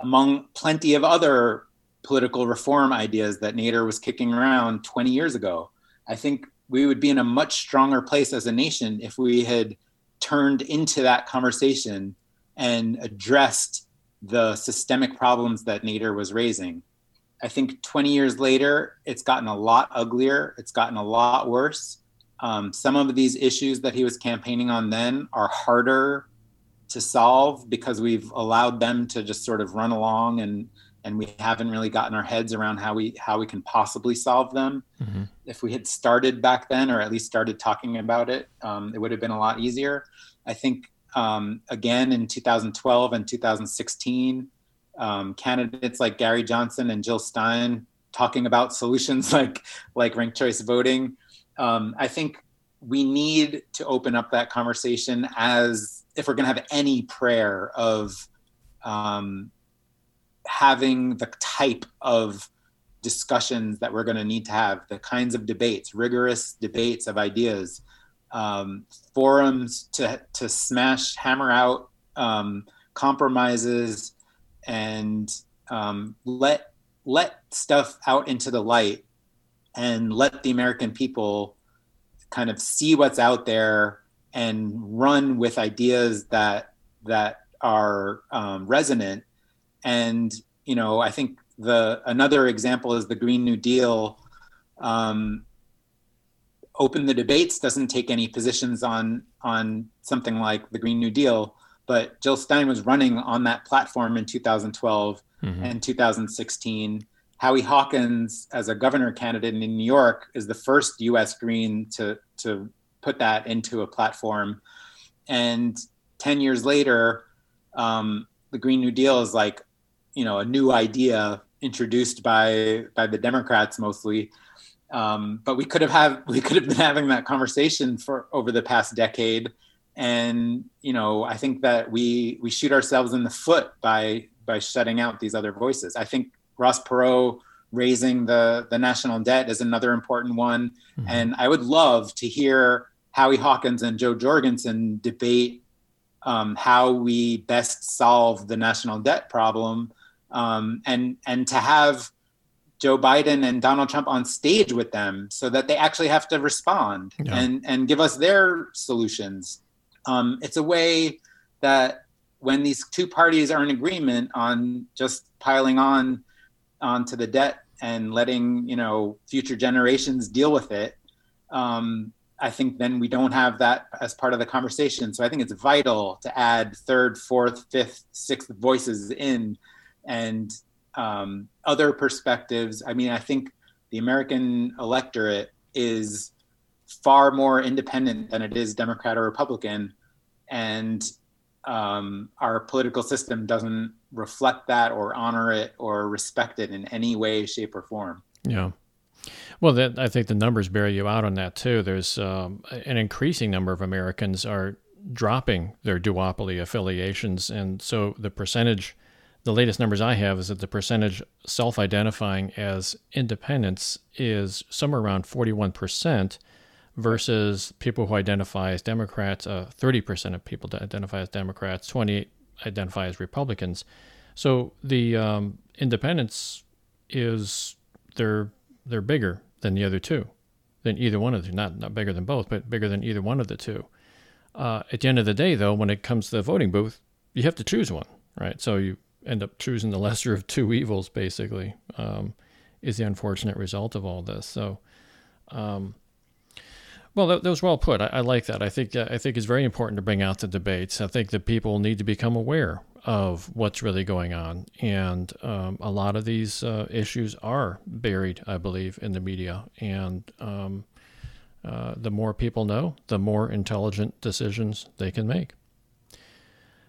among plenty of other political reform ideas that Nader was kicking around 20 years ago. I think we would be in a much stronger place as a nation if we had turned into that conversation and addressed the systemic problems that Nader was raising. I think 20 years later, it's gotten a lot uglier. It's gotten a lot worse. Um, some of these issues that he was campaigning on then are harder to solve because we've allowed them to just sort of run along and and we haven't really gotten our heads around how we how we can possibly solve them. Mm-hmm. If we had started back then, or at least started talking about it, um, it would have been a lot easier. I think um, again in 2012 and 2016, um, candidates like Gary Johnson and Jill Stein talking about solutions like like ranked choice voting. Um, I think we need to open up that conversation as if we're going to have any prayer of um, having the type of discussions that we're going to need to have, the kinds of debates, rigorous debates of ideas, um, forums to to smash, hammer out um, compromises, and um, let let stuff out into the light, and let the American people kind of see what's out there and run with ideas that that are um, resonant and you know, I think the another example is the Green New Deal. Um, open the debates doesn't take any positions on on something like the Green New Deal, but Jill Stein was running on that platform in 2012 mm-hmm. and 2016. Howie Hawkins, as a governor candidate in New York, is the first U.S. Green to to put that into a platform. And ten years later, um, the Green New Deal is like you know a new idea introduced by by the Democrats mostly. Um, but we could have have we could have been having that conversation for over the past decade, and you know I think that we we shoot ourselves in the foot by by shutting out these other voices. I think Ross Perot raising the the national debt is another important one, mm-hmm. and I would love to hear Howie Hawkins and Jo Jorgensen debate um, how we best solve the national debt problem um, and and to have Joe Biden and Donald Trump on stage with them so that they actually have to respond yeah. and and give us their solutions. Um, it's a way that when these two parties are in agreement on just piling on onto the debt and letting you know future generations deal with it, um, I think then we don't have that as part of the conversation. So I think it's vital to add third, fourth, fifth, sixth voices in and um, other perspectives. I mean, I think the American electorate is far more independent than it is Democrat or Republican, and um, our political system doesn't reflect that or honor it or respect it in any way, shape, or form. Yeah. Well, that, I think the numbers bear you out on that too. There's um, an increasing number of Americans are dropping their duopoly affiliations, and so the percentage the latest numbers I have is that the percentage self identifying as independents is somewhere around 41% versus people who identify as Democrats. Uh, 30% of people identify as Democrats, 28 identify as Republicans. So the um, independents is they're they're bigger than the other two, than either one of the not not bigger than both, but bigger than either one of the two. Uh, at the end of the day, though, when it comes to the voting booth, you have to choose one, right? So you end up choosing the lesser of two evils, basically, um, is the unfortunate result of all this. So, um, Well, that, that was well put. I, I, like that. I think uh, I think it's very important to bring out the debates. I think that people need to become aware of what's really going on, and um, a lot of these uh, issues are buried, I believe, in the media. And um, uh, the more people know, the more intelligent decisions they can make.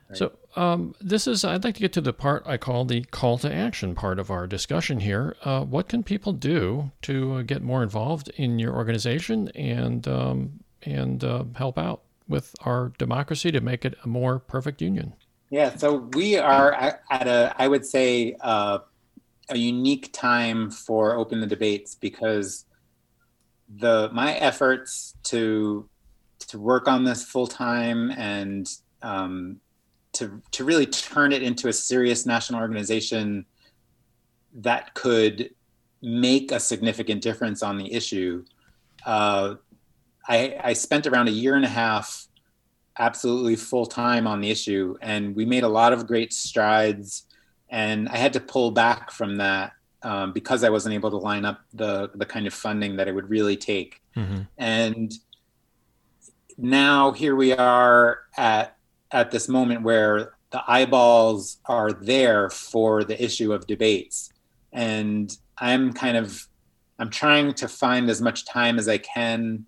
Right. So, um, this is, I'd like to get to the part I call the call to action part of our discussion here. Uh, what can people do to uh, get more involved in your organization and, um, and uh, help out with our democracy to make it a more perfect union? Yeah, so we are at a, I would say, uh, a unique time for Open the Debates because the my efforts to to work on this full time and um, to to really turn it into a serious national organization that could make a significant difference on the issue. Uh, I, I spent around a year and a half absolutely full time on the issue, and we made a lot of great strides. And I had to pull back from that um, because I wasn't able to line up the the kind of funding that it would really take. Mm-hmm. And now here we are at at this moment where the eyeballs are there for the issue of debates and i'm kind of i'm trying to find as much time as i can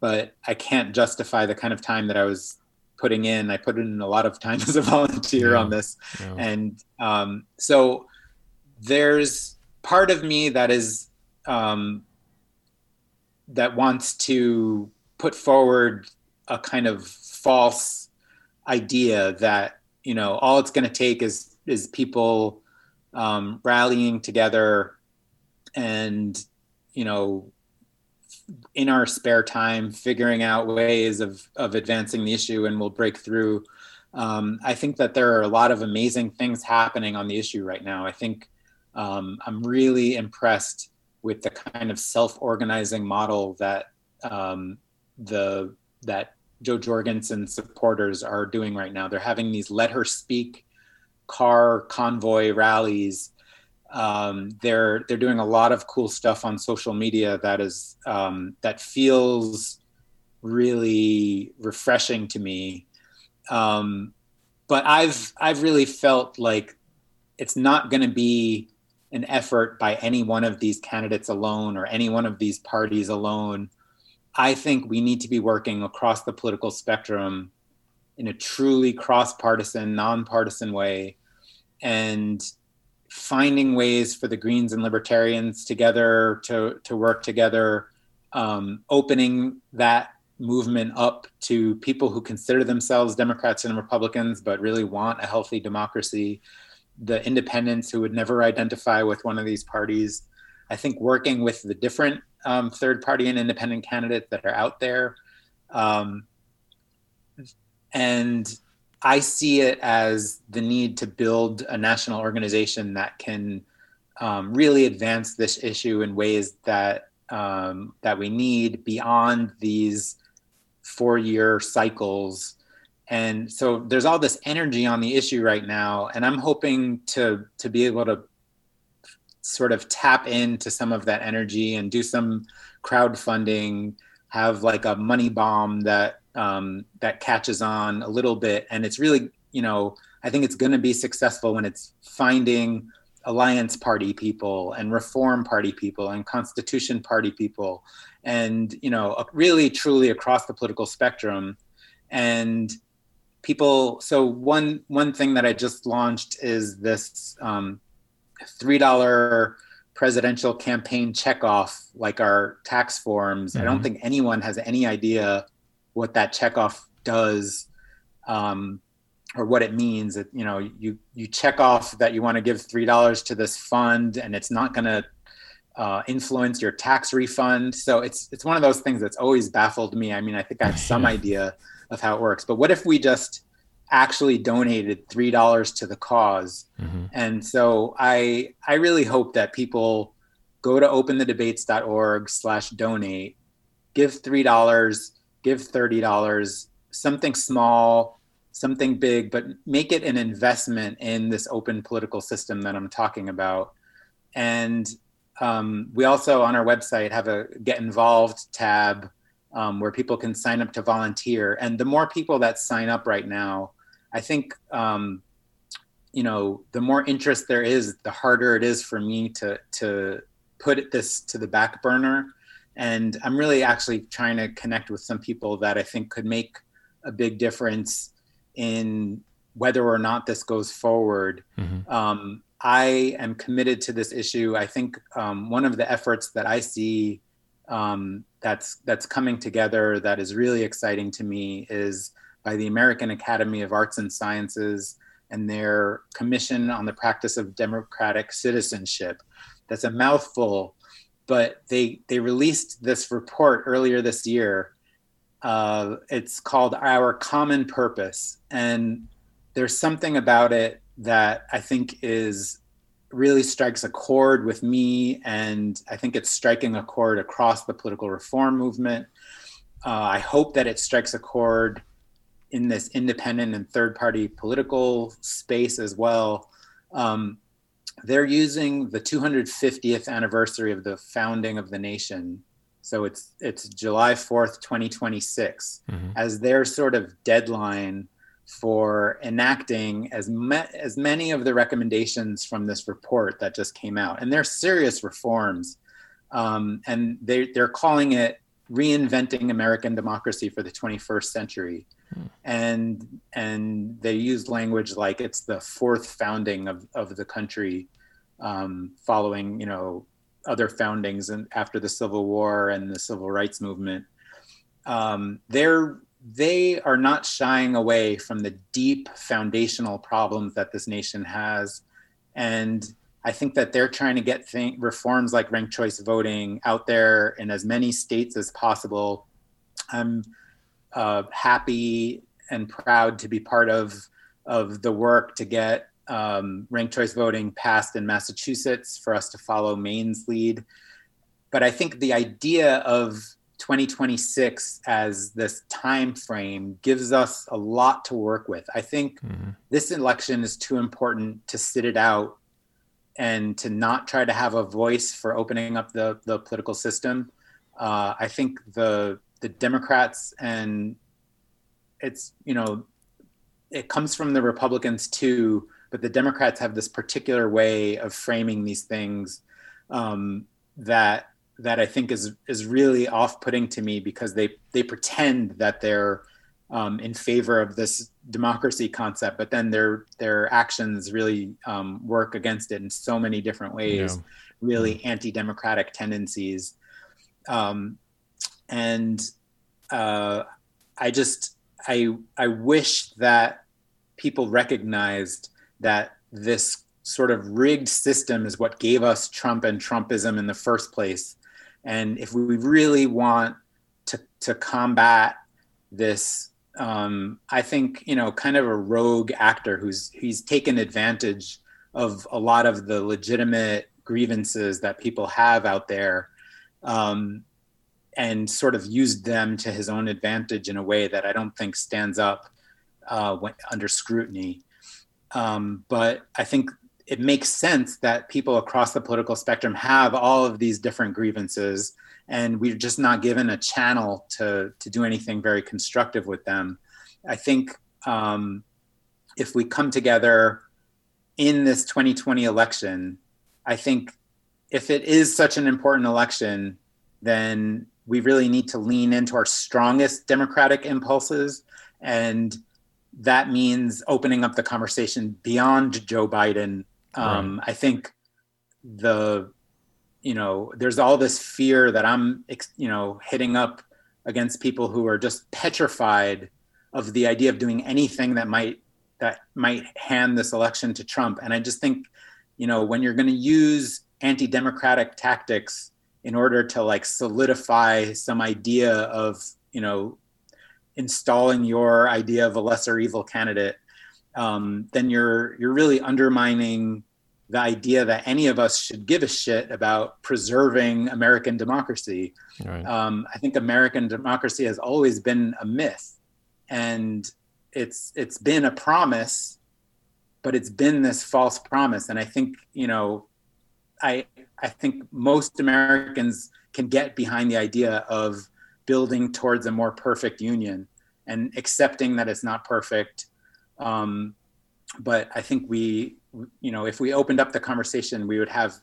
but i can't justify the kind of time that i was putting in i put in a lot of time as a volunteer yeah. on this yeah. and um, so there's part of me that is um, that wants to put forward a kind of false idea that you know all it's going to take is is people um, rallying together and you know in our spare time figuring out ways of of advancing the issue and we'll break through. Um, i think that there are a lot of amazing things happening on the issue right now. I think um, i'm really impressed with the kind of self-organizing model that um, the that Jo Jorgensen supporters are doing right now. They're having these let her speak car convoy rallies. Um, they're they're doing a lot of cool stuff on social media that is um, that feels really refreshing to me. Um, but I've I've really felt like it's not going to be an effort by any one of these candidates alone or any one of these parties alone I think we need to be working across the political spectrum in a truly cross partisan, nonpartisan way and finding ways for the Greens and Libertarians together to, to work together, um, opening that movement up to people who consider themselves Democrats and Republicans, but really want a healthy democracy, the independents who would never identify with one of these parties. I think working with the different um, third party and independent candidates that are out there. Um, and I see it as the need to build a national organization that can um, really advance this issue in ways that um, that we need beyond these four-year cycles. And so there's all this energy on the issue right now, and I'm hoping to to be able to sort of tap into some of that energy and do some crowdfunding, have like a money bomb that um, that catches on a little bit, and it's really you know I think it's going to be successful when it's finding alliance party people and reform party people and constitution party people and you know really truly across the political spectrum. And people so one one thing that i just launched is this um, three dollar presidential campaign checkoff like our tax forms. Mm-hmm. I don't mm-hmm. think anyone has any idea what that checkoff does um, or what it means. That you know, you you check off that you want to give three dollars to this fund, and it's not going to uh, influence your tax refund. So it's it's one of those things that's always baffled me. I mean, I think I have some idea of how it works, but what if we just actually donated three dollars to the because mm-hmm. and so i i really hope that people go to openthedebates.org slash donate give three dollars give thirty dollars something small something big but make it an investment in this open political system that i'm talking about and um, we also on our website have a get involved tab um, where people can sign up to volunteer. And the more people that sign up right now, I think, um, you know, the more interest there is, the harder it is for me to to put this to the back burner. And I'm really actually trying to connect with some people that I think could make a big difference in whether or not this goes forward. Mm-hmm. Um, I am committed to this issue. I think um, one of the efforts that I see um, that's that's coming together that is really exciting to me is by the American Academy of Arts and Sciences and their commission on the practice of democratic citizenship. That's a mouthful, but they they released this report earlier this year. Uh, it's called Our Common Purpose, and there's something about it that I think is really strikes a chord with me, and I think it's striking a chord across the political reform movement. Uh, I hope that it strikes a chord in this independent and third party political space as well. Um, they're using the 250th anniversary of the founding of the nation. So it's it's July 4th, 2026, mm-hmm. as their sort of deadline for enacting as, ma- as many of the recommendations from this report that just came out. And they're serious reforms. Um, and they, they're calling it reinventing American democracy for the 21st century. Hmm. And, and they use language like it's the fourth founding of, of the country um, following, you know, other foundings and after the Civil War and the Civil Rights Movement. Um, they're they are not shying away from the deep foundational problems that this nation has. And I think that they're trying to get reforms like ranked choice voting out there in as many states as possible. I'm uh, happy and proud to be part of, of the work to get um, ranked choice voting passed in Massachusetts for us to follow Maine's lead. But I think the idea of 2026 as this time frame gives us a lot to work with. I think mm-hmm. this election is too important to sit it out and to not try to have a voice for opening up the, the political system. Uh, I think the the Democrats and it's you know it comes from the Republicans too, but the Democrats have this particular way of framing these things um, that that I think is is really off-putting to me because they they pretend that they're um, in favor of this democracy concept, but then their their actions really um, work against it in so many different ways. Yeah. Really yeah. anti-democratic tendencies, um, and uh, I just I I wish that people recognized that this sort of rigged system is what gave us Trump and Trumpism in the first place and if we really want to, to combat this, um, I think, you know, kind of a rogue actor who's he's taken advantage of a lot of the legitimate grievances that people have out there um, and sort of used them to his own advantage in a way that I don't think stands up uh, when, under scrutiny. Um, but I think it makes sense that people across the political spectrum have all of these different grievances and we're just not given a channel to to do anything very constructive with them. I think um, if we come together in this 2020 election i think if it is such an important election then we really need to lean into our strongest democratic impulses and that means opening up the conversation beyond Joe Biden um, right. I think the, you know, there's all this fear that I'm, you know, hitting up against people who are just petrified of the idea of doing anything that might that might hand this election to Trump. And I just think, you know, when you're going to use anti-democratic tactics in order to like solidify some idea of, you know, installing your idea of a lesser evil candidate, um, then you're you're really undermining the idea that any of us should give a shit about preserving American democracy. Right. Um, I think American democracy has always been a myth, and it's it's been a promise, but it's been this false promise. And I think you know, I I think most Americans can get behind the idea of building towards a more perfect union and accepting that it's not perfect. Um, but I think we, you know, if we opened up the conversation, we would have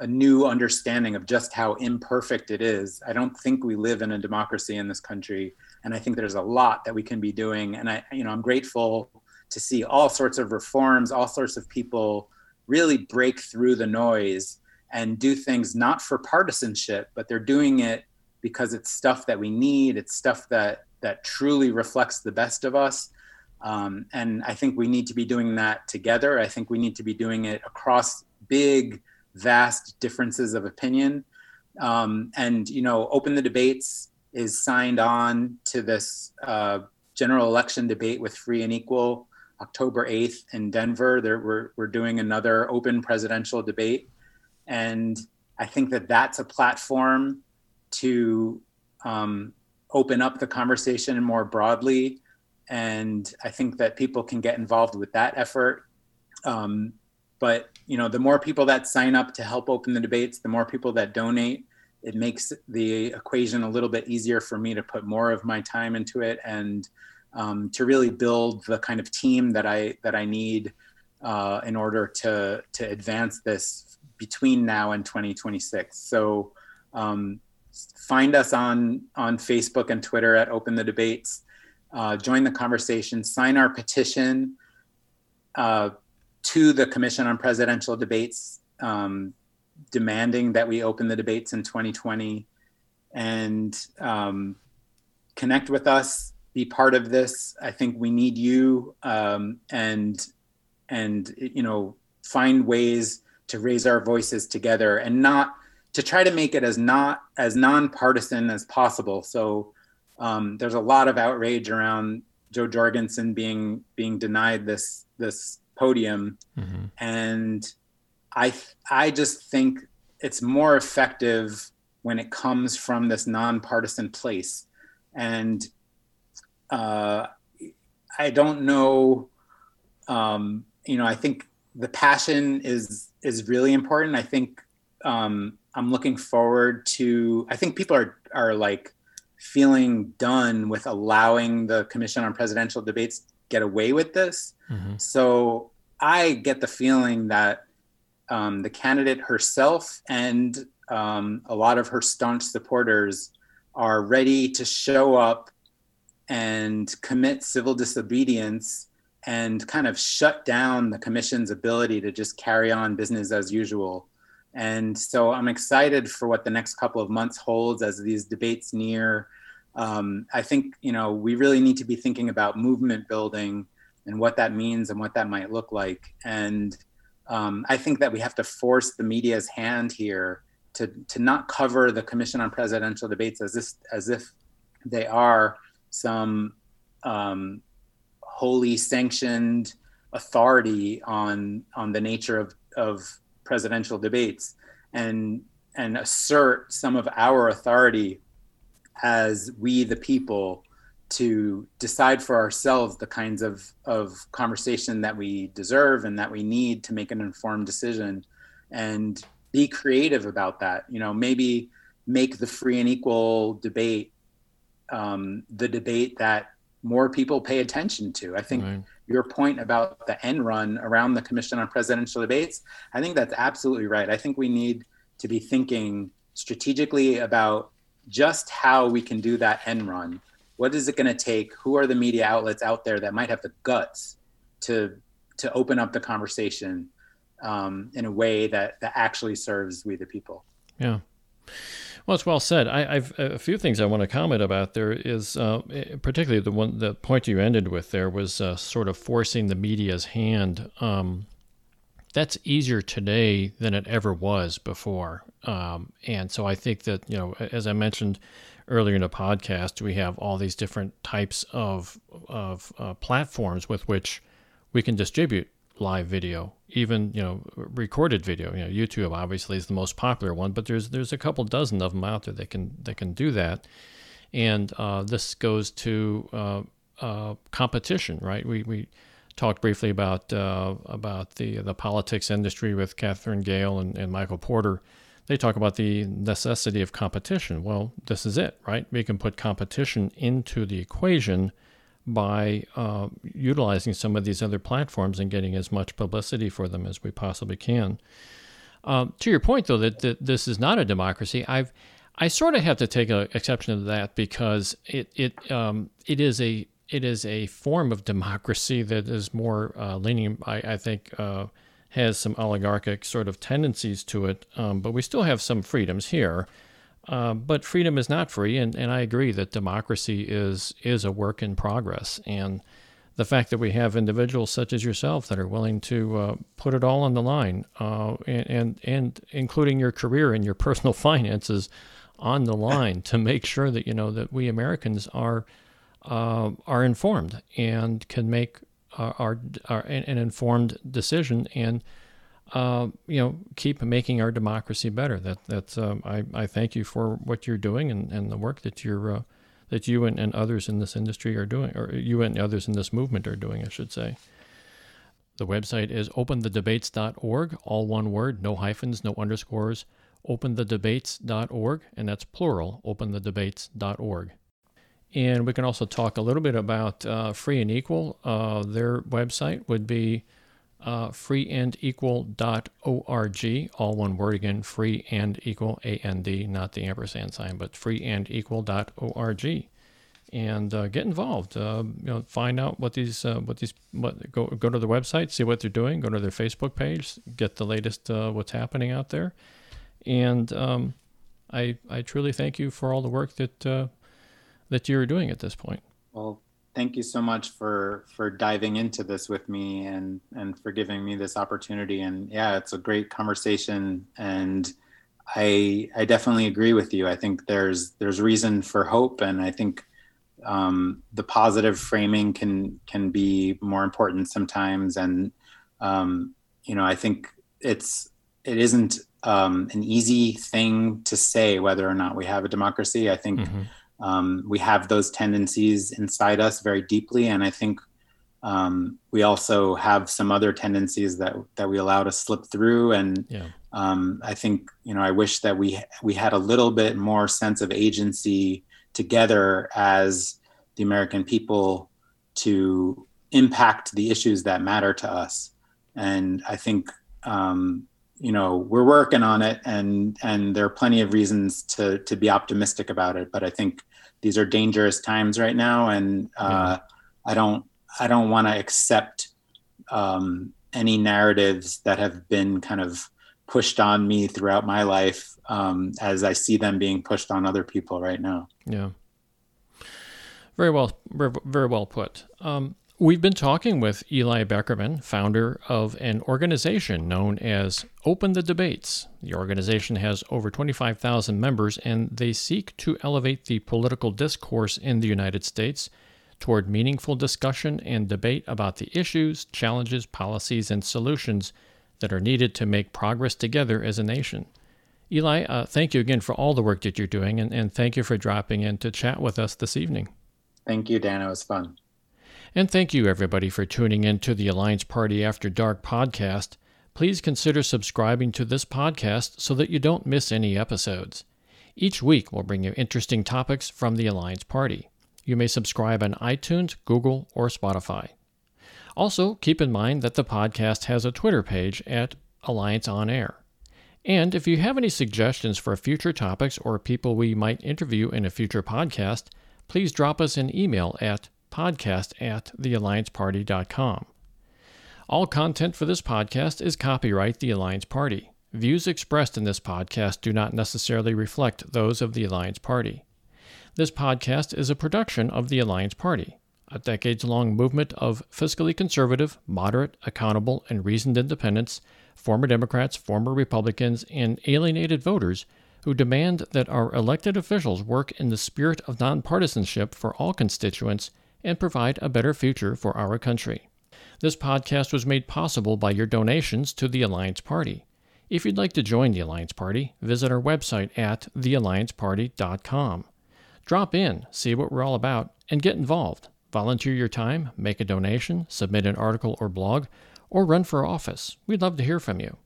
a new understanding of just how imperfect it is. I don't think we live in a democracy in this country, and I think there's a lot that we can be doing. And I, you know, I'm grateful to see all sorts of reforms, all sorts of people really break through the noise and do things not for partisanship, but they're doing it because it's stuff that we need. It's stuff that that truly reflects the best of us. Um, and I think we need to be doing that together. I think we need to be doing it across big, vast differences of opinion. Um, and you know, open the debates is signed on to this uh, general election debate with free and equal October 8th in Denver. There, we're, we're doing another open presidential debate. And I think that that's a platform to um, open up the conversation more broadly. And I think that people can get involved with that effort. Um, but you know, the more people that sign up to help open the debates, the more people that donate, it makes the equation a little bit easier for me to put more of my time into it and um, to really build the kind of team that I that I need uh, in order to to advance this between now and 2026. So um, find us on on Facebook and Twitter at Open the Debates. Uh, join the conversation. Sign our petition uh, to the Commission on Presidential Debates, um, demanding that we open the debates in 2020, and um, connect with us be part of this. I think we need you um, and and you know find ways to raise our voices together and not to try to make it as not as nonpartisan as possible. So um, there's a lot of outrage around Jo Jorgensen being being denied this this podium, mm-hmm. and I I just think it's more effective when it comes from this nonpartisan place. And uh, I don't know. Um, you know, I think the passion is is really important. I think um, I'm looking forward to. I think people are are like feeling done with allowing the Commission on Presidential Debates get away with this. Mm-hmm. So I get the feeling that um, the candidate herself and um, a lot of her staunch supporters are ready to show up and commit civil disobedience and kind of shut down the commission's ability to just carry on business as usual. And so I'm excited for what the next couple of months holds as these debates near. Um, I think you know we really need to be thinking about movement building and what that means and what that might look like. And um, I think that we have to force the media's hand here to to not cover the Commission on Presidential Debates as this as if they are some um, wholly sanctioned authority on on the nature of, of presidential debates and and assert some of our authority as we the people to decide for ourselves the kinds of, of conversation that we deserve and that we need to make an informed decision and be creative about that you know maybe make the free and equal debate um, the debate that more people pay attention to. I think right. Your point about the end run around the Commission on Presidential Debates, I think that's absolutely right. I think we need to be thinking strategically about just how we can do that end run. What is it going to take? Who are the media outlets out there that might have the guts to to open up the conversation um, in a way that that actually serves we the people? Yeah. Well, it's well said. I, have a few things I want to comment about. There is uh, particularly the one the point you ended with. There was uh, sort of forcing the media's hand. Um, that's easier today than it ever was before. Um, and so I think that you know, as I mentioned earlier in the podcast, we have all these different types of of uh, platforms with which we can distribute live video, even you know recorded video. You know, YouTube obviously is the most popular one, but there's there's a couple dozen of them out there that can that can do that. And uh, this goes to uh, uh, competition, right? We we talked briefly about uh, about the the politics industry with Katherine Gehl and, and Michael Porter they talk about the necessity of competition. Well, this is it, right? We can put competition into the equation by uh, utilizing some of these other platforms and getting as much publicity for them as we possibly can. Um, to your point, though, that, that this is not a democracy, I've I sort of have to take an exception to that because it it um, it is a it is a form of democracy that is more uh, leaning, I, I think, uh, has some oligarchic sort of tendencies to it. Um, but we still have some freedoms here. Uh, but freedom is not free, and, and I agree that democracy is is a work in progress. And the fact that we have individuals such as yourself that are willing to uh, put it all on the line, uh, and, and and including your career and your personal finances on the line to make sure that you know that we Americans are uh, are informed and can make our, our, our an informed decision and uh, you know, keep making our democracy better. That that's um, I, I thank you for what you're doing and, and the work that you're uh, that you and, and others in this industry are doing, or you and others in this movement are doing, I should say. The website is openthedebates.org, all one word, no hyphens, no underscores, openthedebates.org, and that's plural, openthedebates.org. And we can also talk a little bit about uh, Free and Equal. Uh, their website would be uh, freeandequal.org, all one word again, free and equal, A N D, not the ampersand sign, but freeandequal.org. And uh, get involved. Uh, you know, find out what these, uh, what these, what, go go to the website, see what they're doing. Go to their Facebook page, get the latest uh, what's happening out there. And um, I I truly thank you for all the work that uh, that you're doing at this point. Well, thank you so much for for diving into this with me and and for giving me this opportunity. And yeah it's a great conversation. And i i definitely agree with you. I think there's there's reason for hope. And i think um, the positive framing can can be more important sometimes. And um, you know i think it's it isn't um, an easy thing to say whether or not we have a democracy. I think mm-hmm um, we have those tendencies inside us very deeply, and I think um, we also have some other tendencies that that we allow to slip through. And yeah. um, I think you know I wish that we we had a little bit more sense of agency together as the American people to impact the issues that matter to us. And I think um, you know we're working on it, and and there are plenty of reasons to to be optimistic about it. But I think these are dangerous times right now, and uh, I don't I don't want to accept um, any narratives that have been kind of pushed on me throughout my life um, as I see them being pushed on other people right now. Yeah. Very well, very well put. Um, We've been talking with Eli Beckerman, founder of an organization known as Open the Debates. The organization has over 25,000 members and they seek to elevate the political discourse in the United States toward meaningful discussion and debate about the issues, challenges, policies, and solutions that are needed to make progress together as a nation. Eli, uh, thank you again for all the work that you're doing and, and thank you for dropping in to chat with us this evening. Thank you, Dan. It was fun. And thank you, everybody, for tuning in to the Alliance Party After Dark podcast. Please consider subscribing to this podcast so that you don't miss any episodes. Each week, we'll bring you interesting topics from the Alliance Party. You may subscribe on iTunes, Google, or Spotify. Also, keep in mind that the podcast has a Twitter page at Alliance On Air. And if you have any suggestions for future topics or people we might interview in a future podcast, please drop us an email at podcast at theallianceparty.com. All content for this podcast is copyright the Alliance Party. Views expressed in this podcast do not necessarily reflect those of the Alliance Party. This podcast is a production of the Alliance Party, a decades long movement of fiscally conservative, moderate, accountable, and reasoned independents, former Democrats, former Republicans, and alienated voters who demand that our elected officials work in the spirit of nonpartisanship for all constituents and provide a better future for our country. This podcast was made possible by your donations to the Alliance Party. If you'd like to join the Alliance Party, visit our website at theallianceparty.com. Drop in, see what we're all about, and get involved. Volunteer your time, make a donation, submit an article or blog, or run for office. We'd love to hear from you.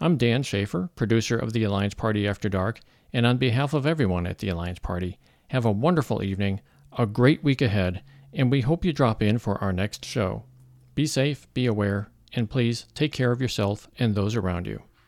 I'm Dan Schaefer, producer of the Alliance Party After Dark, and on behalf of everyone at the Alliance Party, have a wonderful evening, a great week ahead, and we hope you drop in for our next show. Be safe, be aware, and please take care of yourself and those around you.